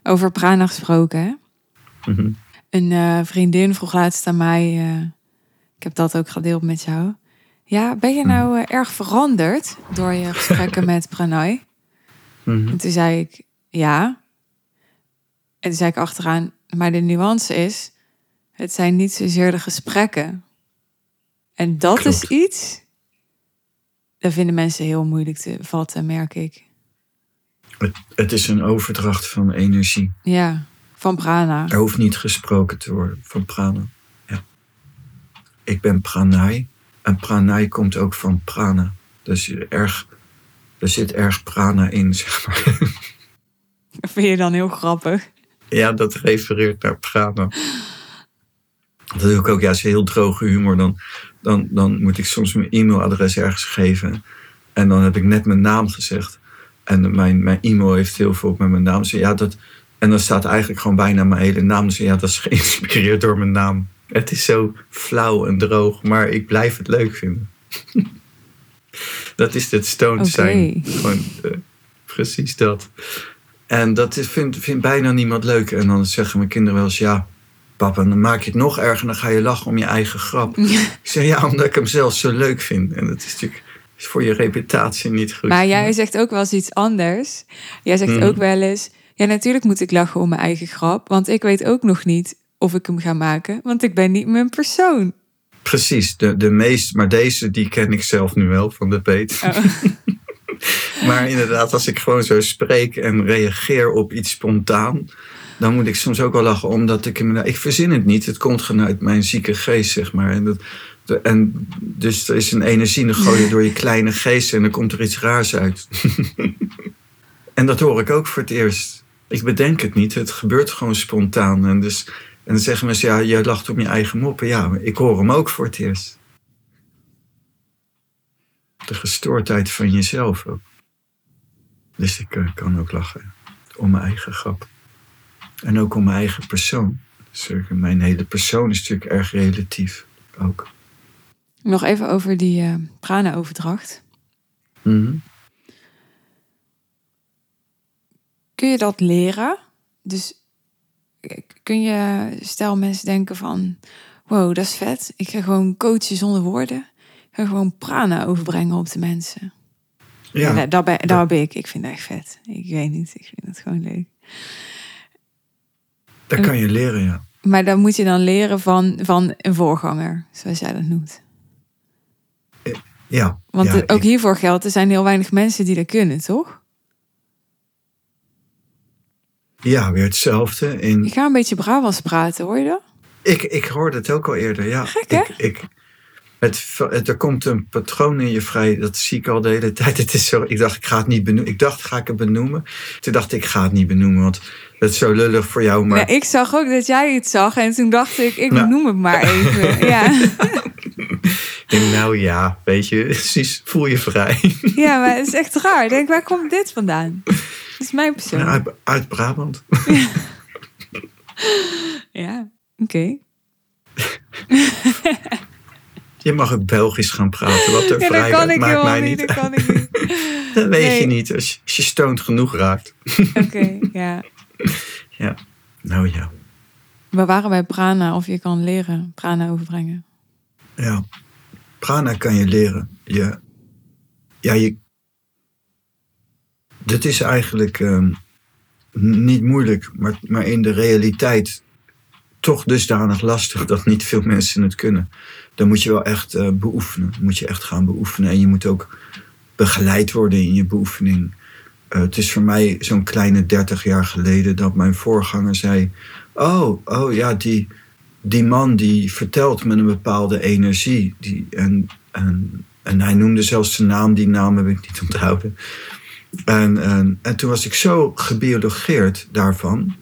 Over prana gesproken, hè? Mhm. Een eh, vriendin vroeg laatst aan mij, eh, ik heb dat ook gedeeld met jou. Ja, ben je nou eh, erg veranderd door je gesprekken met Pranay? Mhm. En toen zei ik, ja. En toen zei ik achteraan, maar de nuance is, het zijn niet zozeer de gesprekken. En dat is iets, dat vinden mensen heel moeilijk te vatten, merk ik. Het, het is een overdracht van energie. Ja, van prana. Er hoeft niet gesproken te worden van prana. Ja. Ik ben pranay en pranay komt ook van prana. Dus erg, er zit erg prana in, zeg maar. Dat vind je dan heel grappig. Ja, dat refereert naar prana. Dat doe ik ook. Ja, is heel droge humor. Dan, dan, dan moet ik soms mijn e-mailadres ergens geven. En dan heb ik net mijn naam gezegd. En mijn, mijn e-mail heeft heel veel met mijn naam. Dus ja, dat, en dan staat eigenlijk gewoon bijna mijn hele naam. Dus ja, dat is geïnspireerd door mijn naam. Het is zo flauw en droog, maar ik blijf het leuk vinden. dat is het stoned zijn. Gewoon eh, precies dat. En dat is, vindt, vindt bijna niemand leuk. En dan zeggen mijn kinderen wel eens, ja, papa, dan maak je het nog erger. Dan ga je lachen om je eigen grap. Ik zeg, ja, omdat ik hem zelf zo leuk vind. En dat is natuurlijk is voor je reputatie niet goed. Maar jij zegt ook wel eens iets anders. Jij zegt Mhm. ook wel eens, ja natuurlijk moet ik lachen om mijn eigen grap. Want ik weet ook nog niet of ik hem ga maken. Want ik ben niet mijn persoon. Precies, de, de meest, maar deze die ken ik zelf nu wel van de peet. Oh. maar inderdaad, als ik gewoon zo spreek en reageer op iets spontaan, dan moet ik soms ook wel lachen, omdat ik inderdaad, ik verzin het niet. Het komt gewoon uit mijn zieke geest, zeg maar. En, dat, en dus er is een energie, dan gooi je door je kleine geest en dan komt er iets raars uit. en dat hoor ik ook voor het eerst. Ik bedenk het niet, het gebeurt gewoon spontaan. En, dus, en dan zeggen mensen, ja, jij lacht om je eigen moppen. Ja, maar ik hoor hem ook voor het eerst. De gestoordheid van jezelf ook. Dus ik eh, kan ook lachen om mijn eigen grap. En ook om mijn eigen persoon. Dus eh, mijn hele persoon is natuurlijk erg relatief ook. Nog even over die eh prana-overdracht. Mhm. Kun je dat leren? Dus eh, kun je, stel mensen denken van, wow, dat is vet. Ik ga gewoon coachen zonder woorden. Ik ga gewoon prana overbrengen op de mensen. Ja, Ja, daar, daar, ben, daar ben ik. Ik vind het echt vet. Ik weet niet, ik vind het gewoon leuk. Dat kan je leren, ja. Maar dan moet je dan leren van, van een voorganger, zoals jij dat noemt. Ja, Want ja, eh, ook ik- hiervoor geldt, er zijn heel weinig mensen die dat kunnen, toch? Ja, weer hetzelfde. In, Ik ga een beetje Brabants praten, hoor je dat? ik, ik hoorde het ook al eerder, ja. Gek, hè? Ik, ik, het, het, er komt een patroon in je vrij, dat zie ik al de hele tijd. Het is zo, ik dacht, ik ga het niet benoemen. Ik dacht, ga ik het benoemen? Toen dacht ik, ik ga het niet benoemen, want dat is zo lullig voor jou. Maar ik zag ook dat jij het zag en toen dacht ik, ik Nou. noem het maar even. Ja. ik denk, nou ja, weet je, precies, voel je vrij. ja, maar het is echt raar. Ik denk, waar komt dit vandaan? Dat is mijn persoon. Ja, uit, uit Brabant. Ja, oké. Je mag ook Belgisch gaan praten, wat er Ja, vrij dat kan ik maakt mij niet. Dat kan ik niet. Dat weet Nee. je niet, als je, stoned genoeg raakt. Oké, ja. Ja, nou ja. We waren bij Prana of je kan leren Prana overbrengen. Ja, prana kan je leren. Je, ja, je, dat is eigenlijk ehm, niet moeilijk, maar, maar in de realiteit toch dusdanig lastig dat niet veel mensen het kunnen. Dan moet je wel echt eh, beoefenen. Moet je echt gaan beoefenen. En je moet ook begeleid worden in je beoefening. Eh, het is voor mij zo'n kleine 30 jaar geleden dat mijn voorganger zei: Oh, oh ja, die, die man die vertelt met een bepaalde energie. Die, en, en, en hij noemde zelfs zijn naam, die naam heb ik niet onthouden. En, en, en toen was ik zo gebiologeerd daarvan.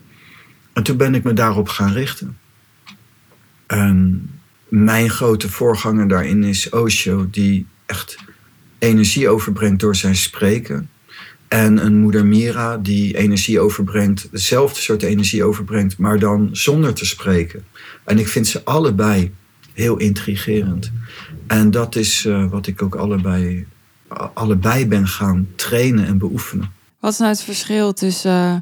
En toen ben ik me daarop gaan richten. En mijn grote voorganger daarin is Osho, die echt energie overbrengt door zijn spreken. En een moeder Mira die energie overbrengt, dezelfde soort energie overbrengt, maar dan zonder te spreken. En ik vind ze allebei heel intrigerend. En dat is eh, wat ik ook allebei, allebei ben gaan trainen en beoefenen. Wat is nou het verschil tussen eh,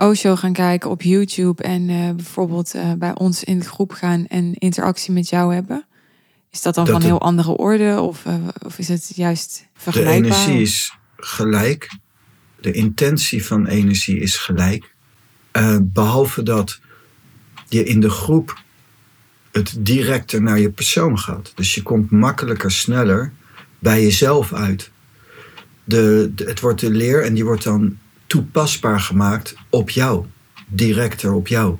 Osho gaan kijken op YouTube en eh, bijvoorbeeld eh, bij ons in de groep gaan en interactie met jou hebben? Is dat dan Dat van heel andere orde of, eh, of is het juist De vergelijkbaar? energie is gelijk. De intentie van energie is gelijk. Eh, behalve dat je in de groep het directer naar je persoon gaat. Dus je komt makkelijker, sneller bij jezelf uit. De, de- het wordt de leer en die wordt dan toepasbaar gemaakt op jou. Directer op jou.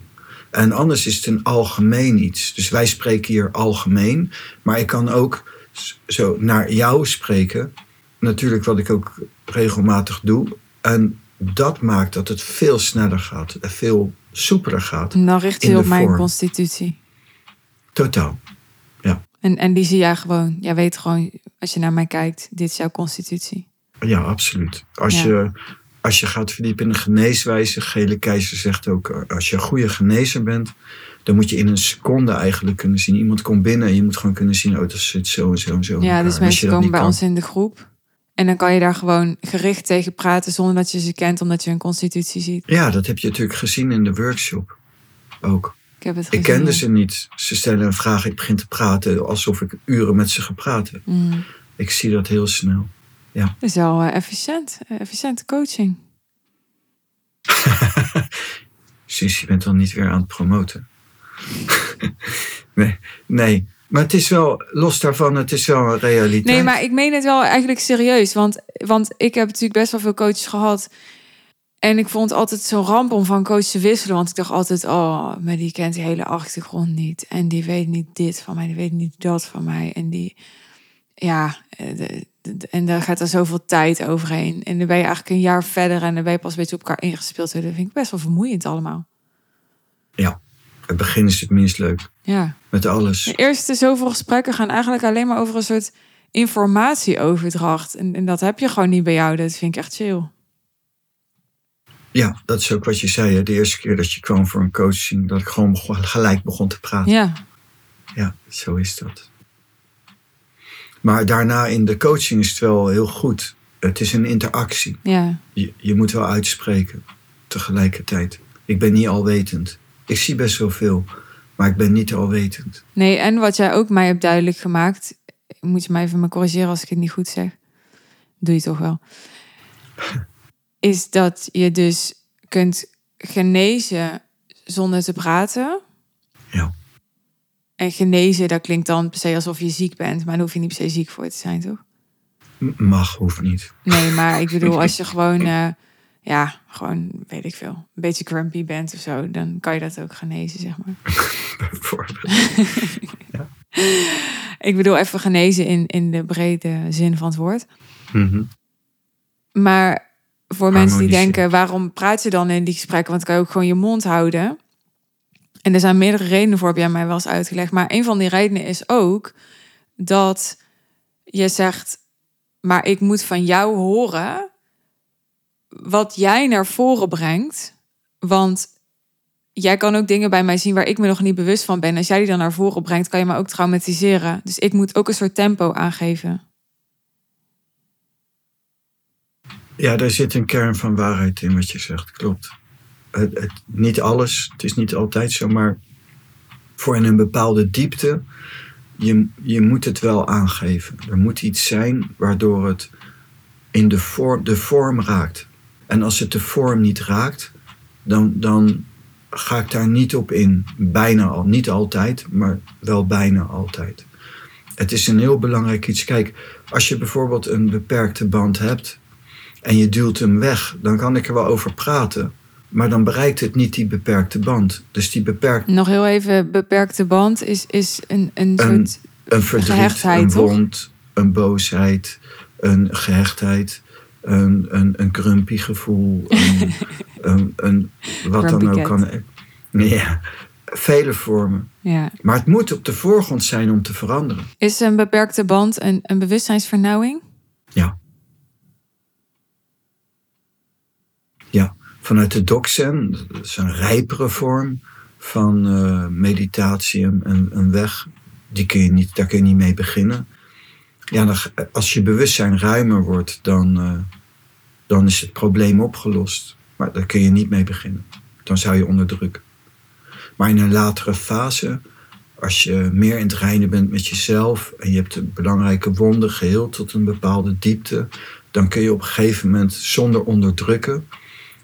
En anders is het een algemeen iets. Dus wij spreken hier algemeen. Maar ik kan ook zo naar jou spreken. Natuurlijk wat ik ook regelmatig doe. En dat maakt dat het veel sneller gaat. Veel soepeler gaat. En dan richt je op mijn vorm. constitutie. Totaal. En, en die zie jij gewoon. Jij weet gewoon, als je naar mij kijkt, dit is jouw constitutie. Ja, absoluut. Als, Ja. je, als je gaat verdiepen in de geneeswijze, Gele Keizer zegt ook, eh, als je een goede genezer bent, dan moet je in een seconde eigenlijk kunnen zien. Iemand komt binnen en je moet gewoon kunnen zien, oh, dat zit zo en zo en zo. Ja, dus mensen komen bij kan- ons in de groep. En dan kan je daar gewoon gericht tegen praten zonder dat je ze kent, omdat je een constitutie ziet. Ja, dat heb je natuurlijk gezien in de workshop ook. Ik heb het Ik kende ze niet. Ze stellen een vraag, ik begin te praten alsof ik uren met ze gepraat heb. Mm. Ik zie dat heel snel. Dat is wel eh, efficiënt. Eh, efficiënte coaching. Zus, je bent dan niet weer aan het promoten. nee, nee. Maar het is wel, los daarvan, het is wel een realiteit. Nee, maar ik meen het wel eigenlijk serieus. Want, want ik heb natuurlijk best wel veel coaches gehad. En ik vond het altijd zo'n ramp om van coach te wisselen. Want ik dacht altijd, oh, maar die kent die hele achtergrond niet. En die weet niet dit van mij, die weet niet dat van mij. En die, ja, eh, de- en daar gaat er zoveel tijd overheen. En dan ben je eigenlijk een jaar verder en dan ben je pas een beetje op elkaar ingespeeld. Dat vind ik best wel vermoeiend allemaal. Ja, het begin is het minst leuk. Ja. Met alles. De eerste zoveel gesprekken gaan eigenlijk alleen maar over een soort informatieoverdracht. En, en dat heb je gewoon niet bij jou. Dat vind ik echt chill. Ja, dat is ook wat je zei. Hè? De eerste keer dat je kwam voor een coaching, dat ik gewoon gelijk begon te praten. Ja, Ja, zo is dat. Maar daarna in de coaching is het wel heel goed. Het is een interactie. ja. Je, je moet wel uitspreken tegelijkertijd. Ik ben niet alwetend. Ik zie best wel veel, maar ik ben niet alwetend. Nee, en wat jij ook mij hebt duidelijk gemaakt. Moet je mij even me corrigeren als ik het niet goed zeg. Doe je toch wel. Is dat je dus kunt genezen zonder te praten. Ja. En genezen, dat klinkt dan per se alsof je ziek bent. Maar daar hoef je niet per se ziek voor te zijn, toch? Mag, hoeft niet. Nee, maar ik bedoel, als je gewoon eh, ja, gewoon, weet ik veel, een beetje grumpy bent of zo, dan kan je dat ook genezen, zeg maar. Bijvoorbeeld. Ik bedoel even genezen in, in de brede zin van het woord. Mhm. Maar voor mensen die denken, waarom praat je dan in die gesprekken? Want dan kan je ook gewoon je mond houden. En er zijn meerdere redenen voor, heb jij mij wel eens uitgelegd. Maar een van die redenen is ook dat je zegt, maar ik moet van jou horen wat jij naar voren brengt. Want jij kan ook dingen bij mij zien waar ik me nog niet bewust van ben. Als jij die dan naar voren brengt, kan je me ook traumatiseren. Dus ik moet ook een soort tempo aangeven. Ja, daar zit een kern van waarheid in wat je zegt, klopt. Het, niet alles, het is niet altijd zo, maar voor een bepaalde diepte, je, je moet het wel aangeven. Er moet iets zijn waardoor het in de vorm, de vorm raakt. En als het de vorm niet raakt, dan, dan ga ik daar niet op in. Bijna al, niet altijd, maar wel bijna altijd. Het is een heel belangrijk iets. Kijk, als je bijvoorbeeld een beperkte band hebt en je duwt hem weg, dan kan ik er wel over praten. Maar dan bereikt het niet die beperkte band. Dus die beperkte Nog heel even, beperkte band is, is een, een Een- soort... een verdriet, Gehechtheid, een toch? wond, een boosheid, een gehechtheid, een, een, een grumpy gevoel, een, een, een, wat dan ook cat. kan. Ja, vele vormen. Ja. Maar het moet op de voorgrond zijn om te veranderen. Is een beperkte band een, een bewustzijnsvernauwing? Ja. Ja, vanuit de doksen, dat is een rijpere vorm van eh, meditatie, een, een- weg. Die kun je niet, daar kun je niet mee beginnen. Ja, dan, als je bewustzijn ruimer wordt, dan, eh, dan is het probleem opgelost. Maar daar kun je niet mee beginnen. Dan zou je onderdrukken. Maar in een latere fase, als je meer in het reinen bent met jezelf en je hebt een belangrijke wonden geheeld tot een bepaalde diepte, dan kun je op een gegeven moment zonder onderdrukken.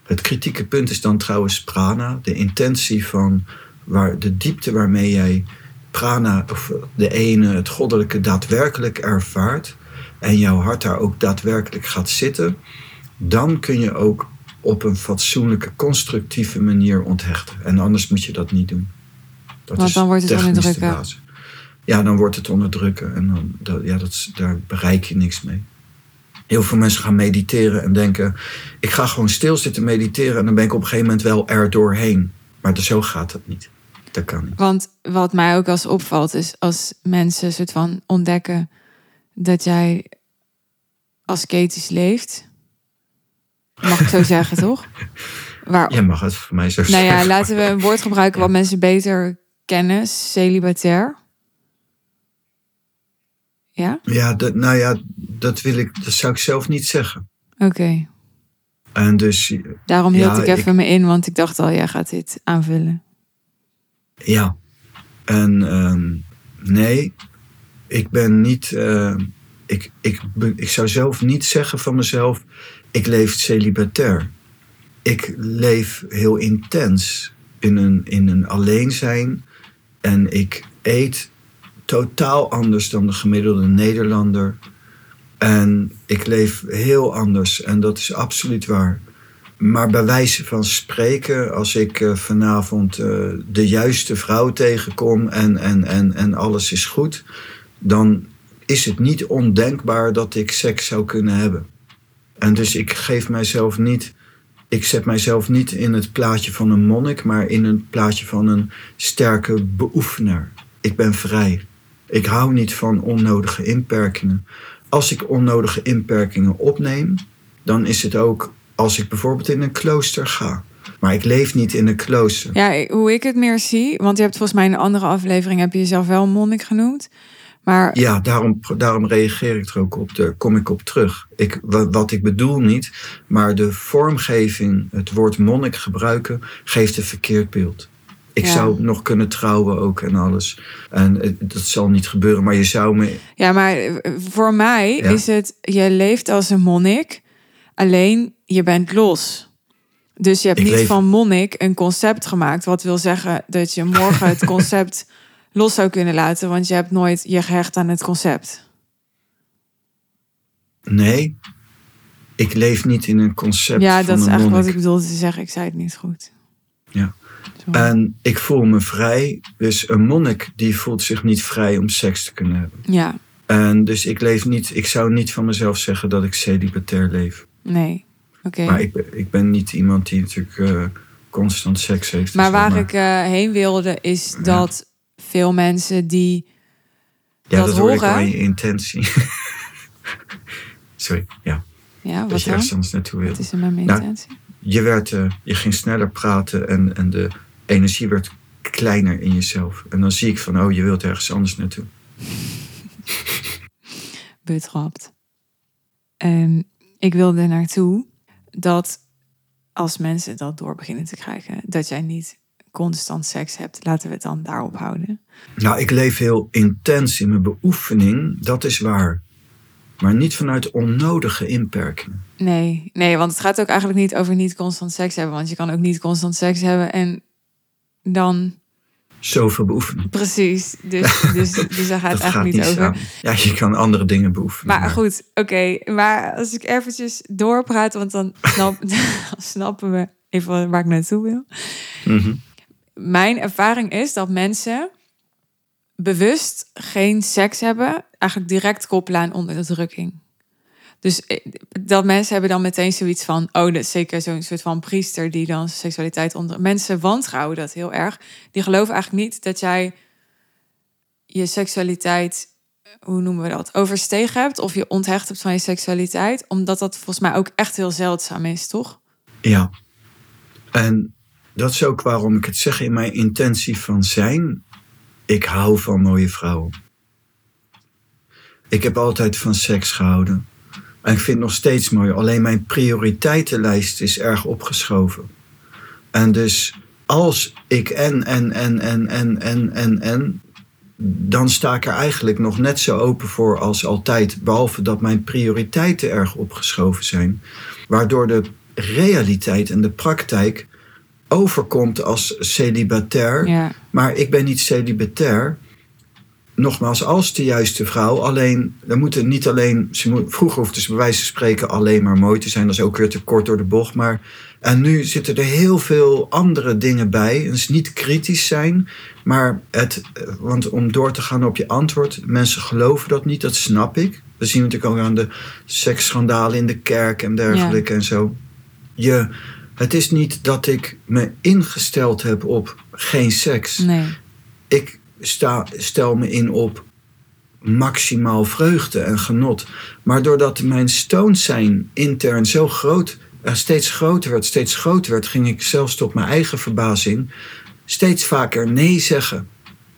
Het kritieke punt is dan trouwens prana, de intentie van waar, de diepte waarmee jij prana, of de ene, het goddelijke, daadwerkelijk ervaart en jouw hart daar ook daadwerkelijk gaat zitten, dan kun je ook op een fatsoenlijke, constructieve manier onthechten. En anders moet je dat niet doen. Dat Want dan wordt het onderdrukken. Ja, dan wordt het onderdrukken en dan, dat, ja, dat, daar bereik je niks mee. Heel veel mensen gaan mediteren en denken: ik ga gewoon stilzitten mediteren en dan ben ik op een gegeven moment wel er doorheen. Maar zo gaat dat niet. Dat kan niet. Want wat mij ook als opvalt is als mensen soort van ontdekken dat jij asketisch leeft. Mag ik zo zeggen, toch? Waar, Jij mag het voor mij zo nou ja, zeggen. laten we een woord gebruiken wat mensen beter kennen. Celibatair. Ja? Ja, dat, nou ja, dat wil ik, dat zou ik zelf niet zeggen. Oké. En dus Daarom hield Ja, ik even me in, want ik dacht al, jij gaat dit aanvullen. Ja. En ehm, nee, ik ben niet. eh, ik, ik, ik zou zelf niet zeggen van mezelf: ik leef celibatair. Ik leef heel intens in een, in een alleen zijn. En ik eet totaal anders dan de gemiddelde Nederlander. En ik leef heel anders en dat is absoluut waar. Maar bij wijze van spreken, als ik eh, vanavond eh, de juiste vrouw tegenkom en, en, en, en alles is goed, dan is het niet ondenkbaar dat ik seks zou kunnen hebben. En dus ik geef mijzelf niet, ik zet mijzelf niet in het plaatje van een monnik, maar in het plaatje van een sterke beoefenaar. Ik ben vrij. Ik hou niet van onnodige inperkingen. Als ik onnodige inperkingen opneem, dan is het ook als ik bijvoorbeeld in een klooster ga. Maar ik leef niet in een klooster. Ja, hoe ik het meer zie, want je hebt volgens mij in een andere aflevering heb je jezelf wel monnik genoemd. Maar Ja, daarom, daarom reageer ik er ook op. Daar kom ik op terug. Ik, wa- wat ik bedoel niet, maar de vormgeving, het woord monnik gebruiken, geeft een verkeerd beeld. Ik Ja. zou nog kunnen trouwen ook en alles. En eh, dat zal niet gebeuren, maar je zou me. Ja, maar eh, voor mij Ja. is het, je leeft als een monnik, alleen je bent los. Dus je hebt Ik niet leef- van monnik een concept gemaakt, wat wil zeggen dat je morgen het concept los zou kunnen laten, want je hebt nooit je gehecht aan het concept. Nee. ik leef niet in een concept Ja, dat is eigenlijk wat ik bedoelde te zeggen. Ik zei het niet goed. En ik voel me vrij. Dus een monnik die voelt zich niet vrij om seks te kunnen hebben. Ja, En dus ik leef niet, ik zou niet van mezelf zeggen dat ik celibatair leef. nee. Oké. Maar ik, ben- ik ben niet iemand die natuurlijk eh, constant seks heeft. Maar waar ik eh, heen wilde is Ja. dat veel mensen die ja, dat dat hoor ik horen- in je intentie. Sorry, ja. Ja, dat wat je dan? ergens anders naartoe wil. Wat is er met mijn Nou, intentie? Je, werd, eh, je ging sneller praten en, en de energie werd kleiner in jezelf. En dan zie ik van, oh, je wilt ergens anders naartoe. betrapt. En ik wilde naartoe dat als mensen dat door beginnen te krijgen, dat jij niet constant seks hebt. Laten we het dan daarop houden. Nou, ik leef heel intens in mijn beoefening, dat is waar. Maar niet vanuit onnodige inperkingen. Nee, nee, want het gaat ook eigenlijk niet over niet constant seks hebben. Want je kan ook niet constant seks hebben en dan Zoveel beoefening. precies. Dus, dus, dus daar gaat het gaat eigenlijk niet niet over. samen. Ja, je kan andere dingen beoefenen. Maar goed, oké. Maar als ik eventjes doorpraat, want dan, snap, dan snappen we even waar ik naartoe wil. Mhm. Mijn ervaring is dat mensen bewust geen seks hebben, eigenlijk direct koppelen aan onderdrukking. Dus eh, dat mensen hebben dan meteen zoiets van, oh, dat is zeker zo'n soort van priester die dan seksualiteit onder. Mensen wantrouwen dat heel erg. Die geloven eigenlijk niet dat jij je seksualiteit, hoe noemen we dat, overstegen hebt of je onthecht hebt van je seksualiteit, omdat dat volgens mij ook echt heel zeldzaam is, toch? Ja. En dat is ook waarom ik het zeg in mijn intentie van zijn. Ik hou van mooie vrouwen. Ik heb altijd van seks gehouden. En ik vind het nog steeds mooi. Alleen mijn prioriteitenlijst is erg opgeschoven. En dus als ik en, en, en, en, en, en, en, en, dan sta ik er eigenlijk nog net zo open voor als altijd. Behalve dat mijn prioriteiten erg opgeschoven zijn. Waardoor de realiteit en de praktijk overkomt als celibatair. Ja. Maar ik ben niet celibatair. Nogmaals, als de juiste vrouw. Alleen, dan moet het niet alleen. Ze moet, vroeger hoefde ze bij wijze van spreken alleen maar mooi te zijn. Dat is ook weer te kort door de bocht. Maar, en nu zitten er heel veel andere dingen bij. Dus niet kritisch zijn. Maar het, want om door te gaan op je antwoord. Mensen geloven dat niet, dat snap ik. Dat zien we natuurlijk ook aan de seksschandalen in de kerk en dergelijke en zo. Je, het is niet dat ik me ingesteld heb op geen seks. Nee. Ik sta, stel me in op maximaal vreugde en genot. Maar doordat mijn stoned zijn intern zo groot, er steeds groter werd, steeds groter werd, ging ik zelfs tot mijn eigen verbazing steeds vaker nee zeggen.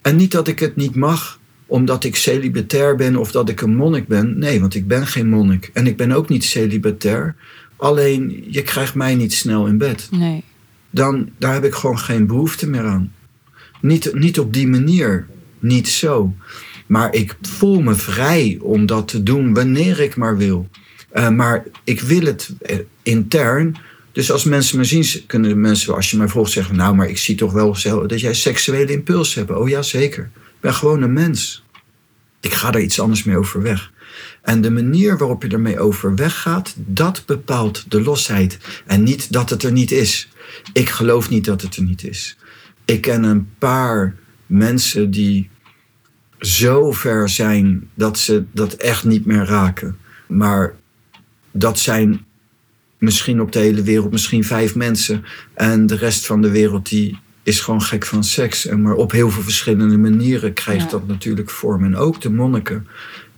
En niet dat ik het niet mag, omdat ik celibatair ben of dat ik een monnik ben. Nee, want ik ben geen monnik. En ik ben ook niet celibatair. Alleen, je krijgt mij niet snel in bed Nee. dan daar heb ik gewoon geen behoefte meer aan. Niet, niet op die manier, niet zo. Maar ik voel me vrij om dat te doen wanneer ik maar wil. Eh, maar ik wil het eh, intern. Dus als mensen me zien, kunnen de mensen, als je mij vroeg, zeggen: Nou, maar ik zie toch wel dat jij seksuele impulsen hebt. Oh ja, zeker. Ik ben gewoon een mens. Ik ga er iets anders mee overweg. En de manier waarop je ermee overweg gaat, dat bepaalt de losheid. En niet dat het er niet is. Ik geloof niet dat het er niet is. Ik ken een paar mensen die zo ver zijn dat ze dat echt niet meer raken. Maar dat zijn misschien op de hele wereld misschien vijf mensen. En de rest van de wereld die is gewoon gek van seks. En maar op heel veel verschillende manieren krijgt Ja. dat natuurlijk vorm. En ook de monniken,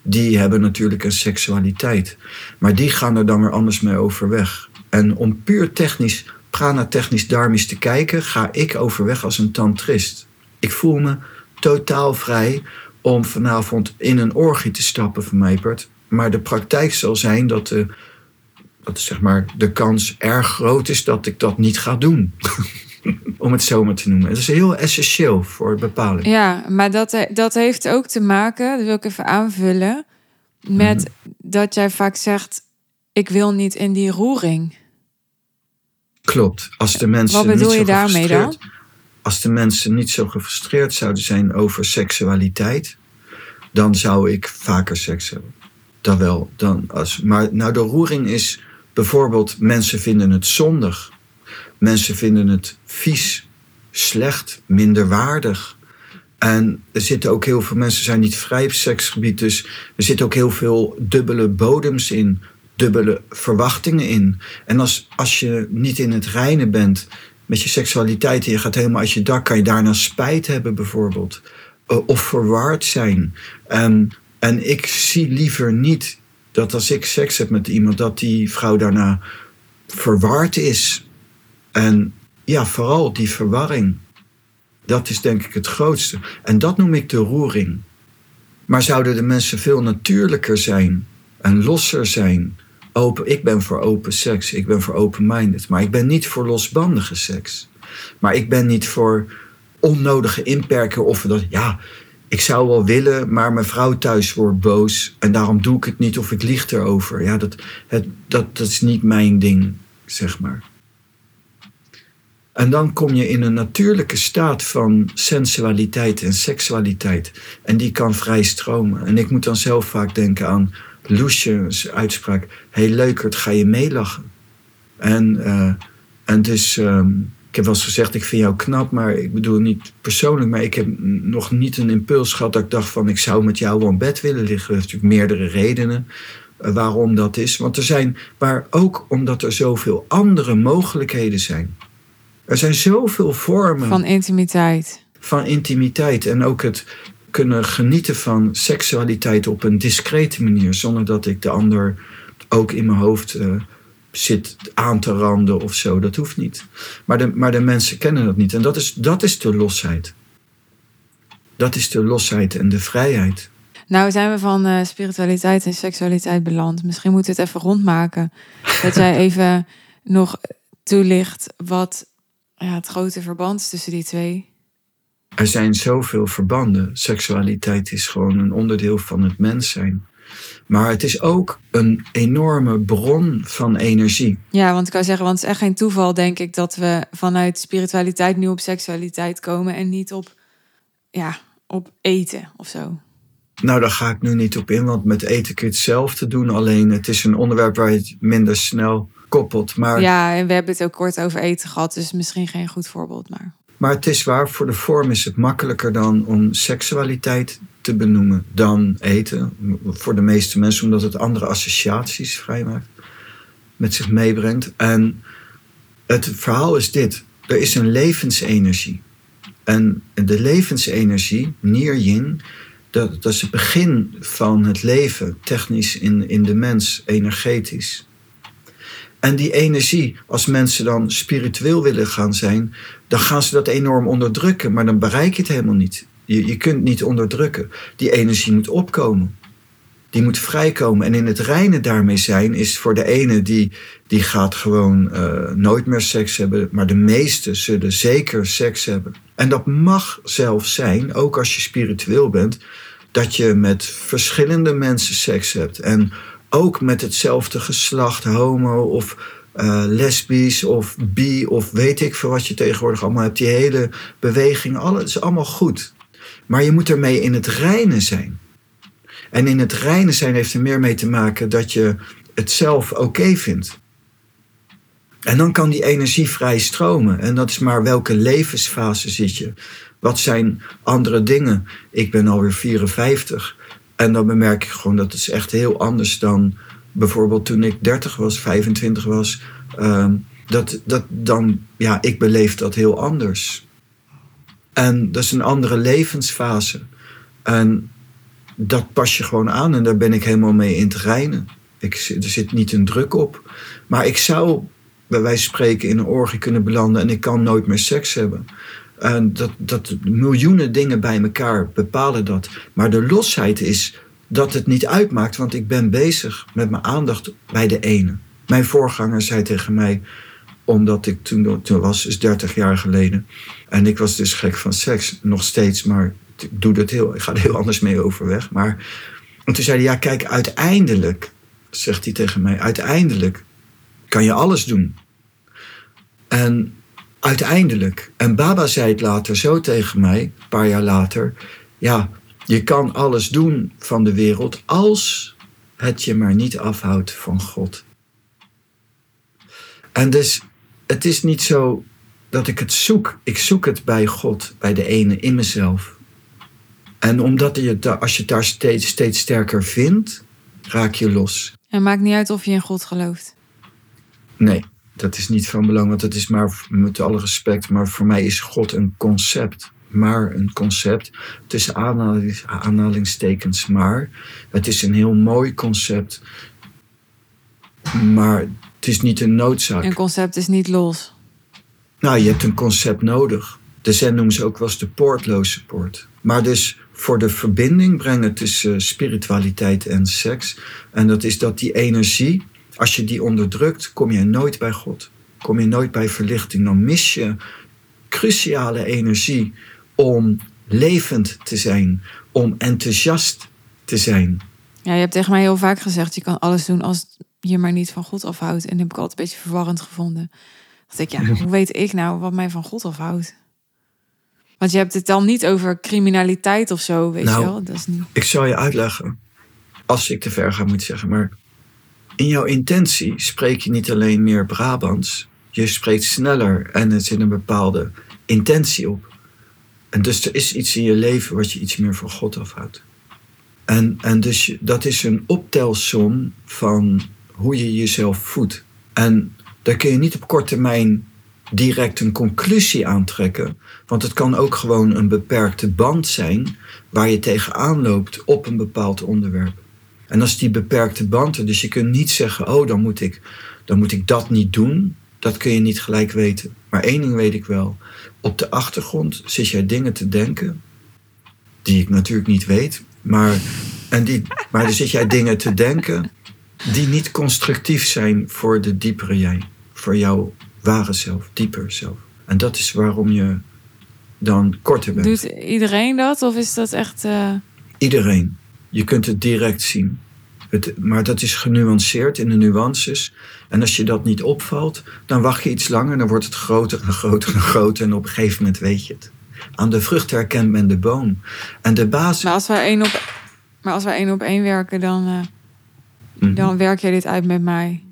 die hebben natuurlijk een seksualiteit. Maar die gaan er dan weer anders mee overweg. En om puur technisch, prana-technisch, dharmisch te kijken, ga ik overweg als een tantrist. Ik voel me totaal vrij om vanavond in een orgie te stappen van Meipert. Maar de praktijk zal zijn dat de, dat zeg maar, de kans erg groot is dat ik dat niet ga doen. om het zo maar te noemen. Het is heel essentieel voor bepaling. Ja, maar dat, dat heeft ook te maken, dat wil ik even aanvullen, met Mhm. dat jij vaak zegt: Ik wil niet in die roering. Klopt. Als de mensen Wat bedoel niet zo je daarmee dan? Als de mensen niet zo gefrustreerd zouden zijn over seksualiteit, dan zou ik vaker seks hebben. Dat wel. Dan als, maar nou, de roering is Bijvoorbeeld, mensen vinden het zondig. Mensen vinden het vies, slecht, minderwaardig. En er zitten ook heel veel mensen zijn niet vrij op seksgebied. Dus er zitten ook heel veel dubbele bodems in, dubbele verwachtingen in. En als, als je niet in het reine bent met je seksualiteit en je gaat helemaal uit je dak, kan je daarna spijt hebben bijvoorbeeld. Eh, of verwaard zijn. En, en ik zie liever niet dat als ik seks heb met iemand, dat die vrouw daarna verward is. En ja, vooral die verwarring. Dat is denk ik het grootste. En dat noem ik de roering. Maar zouden de mensen veel natuurlijker zijn en losser zijn? Open, ik ben voor open seks, ik ben voor open-minded, maar ik ben niet voor losbandige seks. Maar ik ben niet voor onnodige inperken of dat, ja, ik zou wel willen, maar mijn vrouw thuis wordt boos en daarom doe ik het niet of ik lieg erover. Ja, dat, het, dat, dat is niet mijn ding, zeg maar. En dan kom je in een natuurlijke staat van sensualiteit en seksualiteit. En die kan vrij stromen. En ik moet dan zelf vaak denken aan Loesje's uitspraak: hey, leukert, ga je meelachen? En, uh, en dus, um, ik heb wel eens gezegd: Ik vind jou knap, maar ik bedoel niet persoonlijk, maar ik heb nog niet een impuls gehad dat ik dacht: van ik zou met jou wel in bed willen liggen. Er zijn natuurlijk meerdere redenen uh, waarom dat is. Want er zijn, maar ook omdat er zoveel andere mogelijkheden zijn. Er zijn zoveel vormen. Van intimiteit. Van intimiteit. En ook het kunnen genieten van seksualiteit op een discrete manier. Zonder dat ik de ander ook in mijn hoofd uh, zit aan te randen of zo. Dat hoeft niet. Maar de, maar de mensen kennen dat niet. En dat is, dat is de losheid. Dat is de losheid en de vrijheid. Nou zijn we van uh, spiritualiteit en seksualiteit beland. Misschien moeten we het even rondmaken. Dat jij even nog toelicht wat ja, het grote verband tussen die twee? Er zijn zoveel verbanden. Seksualiteit is gewoon een onderdeel van het mens zijn. Maar het is ook een enorme bron van energie. Ja, want ik kan zeggen, want het is echt geen toeval, denk ik, dat we vanuit spiritualiteit nu op seksualiteit komen en niet op, ja, op eten of zo. Nou, daar ga ik nu niet op in, want met eten kun je hetzelfde doen. Alleen het is een onderwerp waar je het minder snel koppelt. Maar, ja, en we hebben het ook kort over eten gehad, dus misschien geen goed voorbeeld. Maar, maar het is waar, voor de vorm is het makkelijker dan om seksualiteit te benoemen dan eten. Voor de meeste mensen, omdat het andere associaties vrijmaakt, met zich meebrengt. En het verhaal is dit: er is een levensenergie. En de levensenergie, Nier-Yin, dat, dat is het begin van het leven, technisch in, in de mens, energetisch. En die energie, als mensen dan spiritueel willen gaan zijn, dan gaan ze dat enorm onderdrukken, maar dan bereik je het helemaal niet. Je, je kunt niet onderdrukken. Die energie moet opkomen. Die moet vrijkomen. En in het reine daarmee zijn is voor de ene die, die gaat gewoon uh, nooit meer seks hebben. Maar de meeste zullen zeker seks hebben. En dat mag zelfs zijn, ook als je spiritueel bent, dat je met verschillende mensen seks hebt. En ook met hetzelfde geslacht, homo of uh, lesbisch of bi of weet ik veel wat je tegenwoordig allemaal hebt. Die hele beweging, alles is allemaal goed. Maar je moet ermee in het reine zijn. En in het reine zijn heeft er meer mee te maken dat je het zelf oké vindt. En dan kan die energie vrij stromen. En dat is maar welke levensfase zit je. Wat zijn andere dingen? Ik ben alweer 54. En dan bemerk ik gewoon dat het is echt heel anders dan bijvoorbeeld toen ik 30 was, 25 was. Uh, dat, dat dan, ja, ik beleef dat heel anders. En dat is een andere levensfase. En dat pas je gewoon aan en daar ben ik helemaal mee in te rijnen. Ik, er zit niet een druk op. Maar ik zou bij wijze van spreken in een orgie kunnen belanden en ik kan nooit meer seks hebben. En dat, dat miljoenen dingen bij elkaar bepalen dat. Maar de losheid is dat het niet uitmaakt, want ik ben bezig met mijn aandacht bij de ene. Mijn voorganger zei tegen mij, omdat ik toen, toen was, dus 30 jaar geleden, en ik was dus gek van seks, nog steeds, maar ik doe dat heel, ik ga er heel anders mee overweg. Maar en toen zei hij, ja kijk, uiteindelijk, zegt hij tegen mij, uiteindelijk kan je alles doen. En uiteindelijk, en Baba zei het later zo tegen mij, een paar jaar later, ja, je kan alles doen van de wereld als het je maar niet afhoudt van God. En dus het is niet zo dat ik het zoek. Ik zoek het bij God, bij de ene, in mezelf. En omdat je het, als je het daar steeds, steeds sterker vindt, raak je los. En maakt niet uit of je in God gelooft. Nee, dat is niet van belang, want het is maar, met alle respect, maar voor mij is God een concept. Maar een concept, tussen aanhalings- aanhalingstekens maar. Het is een heel mooi concept, maar het is niet een noodzaak. Een concept is niet los. Nou, je hebt een concept nodig. De zen noemen ze ook wel eens de poortloze poort. Maar dus voor de verbinding brengen tussen spiritualiteit en seks. En dat is dat die energie, als je die onderdrukt, kom je nooit bij God. Kom je nooit bij verlichting. Dan mis je cruciale energie om levend te zijn, om enthousiast te zijn. Ja, je hebt tegen mij heel vaak gezegd, je kan alles doen als je maar niet van God afhoudt. En dat heb ik altijd een beetje verwarrend gevonden. Dat ik, ja, hoe weet ik nou wat mij van God afhoudt? Want je hebt het dan niet over criminaliteit of zo, weet Nou, je wel? Dat is niet... Ik zal je uitleggen, als ik te ver ga moet ik zeggen, maar in jouw intentie spreek je niet alleen meer Brabants, je spreekt sneller en er zit een bepaalde intentie op. En dus er is iets in je leven wat je iets meer van God afhoudt. En, en dus dat is een optelsom van hoe je jezelf voedt. En daar kun je niet op korte termijn direct een conclusie aantrekken. Want het kan ook gewoon een beperkte band zijn waar je tegenaan loopt op een bepaald onderwerp. En als die beperkte band er, dus je kunt niet zeggen, oh dan moet ik, dan moet ik dat niet doen. Dat kun je niet gelijk weten. Maar één ding weet ik wel. Op de achtergrond zit jij dingen te denken die ik natuurlijk niet weet. Maar, en die, maar dan zit jij dingen te denken die niet constructief zijn voor de diepere jij. Voor jouw ware zelf, dieper zelf. En dat is waarom je dan korter bent. Doet iedereen dat? Of is dat echt... eh, Iedereen. Je kunt het direct zien. Het, maar dat is genuanceerd in de nuances. En als je dat niet opvalt, dan wacht je iets langer. Dan wordt het groter en groter en groter. En op een gegeven moment weet je het. Aan de vrucht herkent men de boom. En de basis. Maar als wij één op, maar als wij één op één werken, dan, eh, Mhm. dan werk jij dit uit met mij.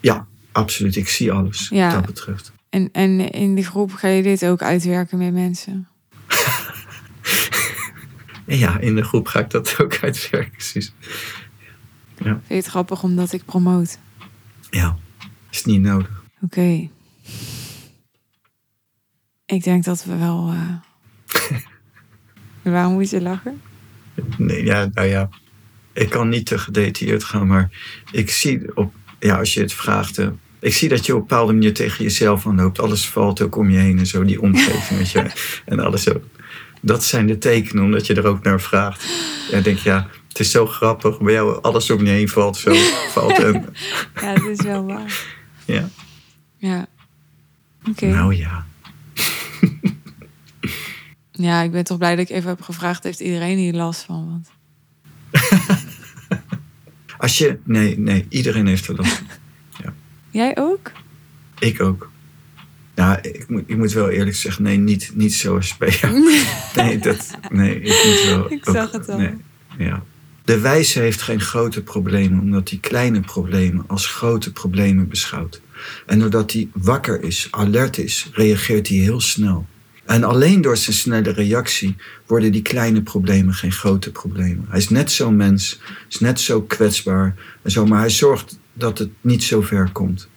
Ja, absoluut. Ik zie alles Ja. wat dat betreft. En, en in die groep ga je dit ook uitwerken met mensen. En ja, in de groep ga ik dat ook uitwerken. Precies. Vind je het grappig omdat ik promoot? Ja, is niet nodig. Oké. Ik denk dat we wel. eh, Waarom moet je lachen? Nee, ja, nou ja. Ik kan niet te gedetailleerd gaan, maar ik zie op, ja, als je het vraagt, hè, ik zie dat je op een bepaalde manier tegen jezelf aanloopt. Alles valt ook om je heen en zo, die omgeving, weet je, en alles zo. Dat zijn de tekenen, omdat je er ook naar vraagt. En denk je, ja, het is zo grappig, bij jou alles om je heen valt, zo valt. En, Ja, dat is wel waar. ja. Ja. Oké. Nou ja. Ja, ik ben toch blij dat ik even heb gevraagd: heeft iedereen hier last van? Want Als je, nee, nee, iedereen heeft er last van. jij ook? Ik ook. Ja, ik moet, ik moet wel eerlijk zeggen, nee, niet, niet bij jou. Nee, dat, nee, ik moet wel. Ik ook- zag het al. Nee, ja. De wijze heeft geen grote problemen, omdat hij kleine problemen als grote problemen beschouwt. En doordat hij wakker is, alert is, reageert hij heel snel. En alleen door zijn snelle reactie worden die kleine problemen geen grote problemen. Hij is net zo'n mens, is net zo kwetsbaar en zo, maar hij zorgt dat het niet zo ver komt.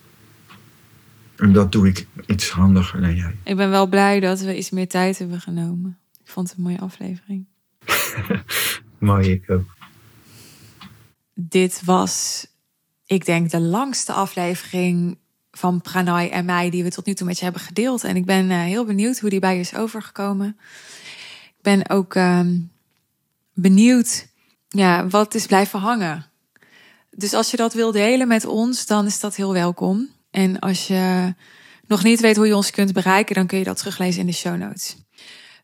En dat doe ik iets handiger dan jij. Ik ben wel blij dat we iets meer tijd hebben genomen. Ik vond het een mooie aflevering. Mooi, ik ook. Dit was, ik denk, de langste aflevering van Pranay en mij die we tot nu toe met je hebben gedeeld. En ik ben eh, heel benieuwd hoe die bij je is overgekomen. Ik ben ook ehm, benieuwd ja, wat is blijven hangen. Dus als je dat wil delen met ons, dan is dat heel welkom. En als je nog niet weet hoe je ons kunt bereiken, dan kun je dat teruglezen in de show notes.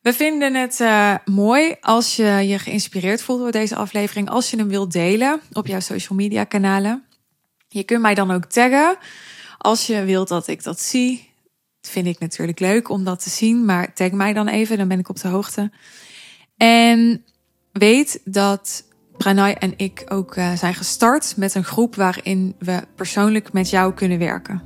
We vinden het eh, mooi als je je geïnspireerd voelt door deze aflevering. Als je hem wilt delen op jouw social media kanalen. Je kunt mij dan ook taggen. Als je wilt dat ik dat zie. Vind ik natuurlijk leuk om dat te zien. Maar tag mij dan even, dan ben ik op de hoogte. En weet dat Pranay en ik ook eh, zijn gestart met een groep waarin we persoonlijk met jou kunnen werken.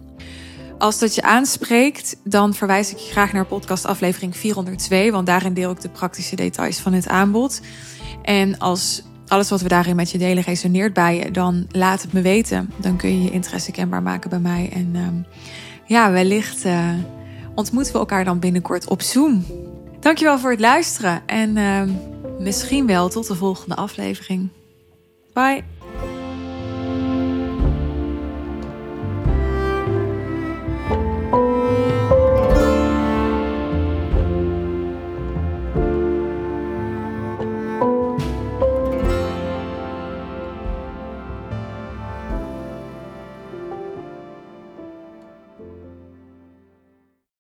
als dat je aanspreekt, dan verwijs ik je graag naar podcast aflevering 402, want daarin deel ik de praktische details van het aanbod. En als alles wat we daarin met je delen resoneert bij je, dan laat het me weten. Dan kun je je interesse kenbaar maken bij mij. En ehm, ja, wellicht uh, ontmoeten we elkaar dan binnenkort op Zoom. Dankjewel voor het luisteren en uh, misschien wel tot de volgende aflevering. Bye.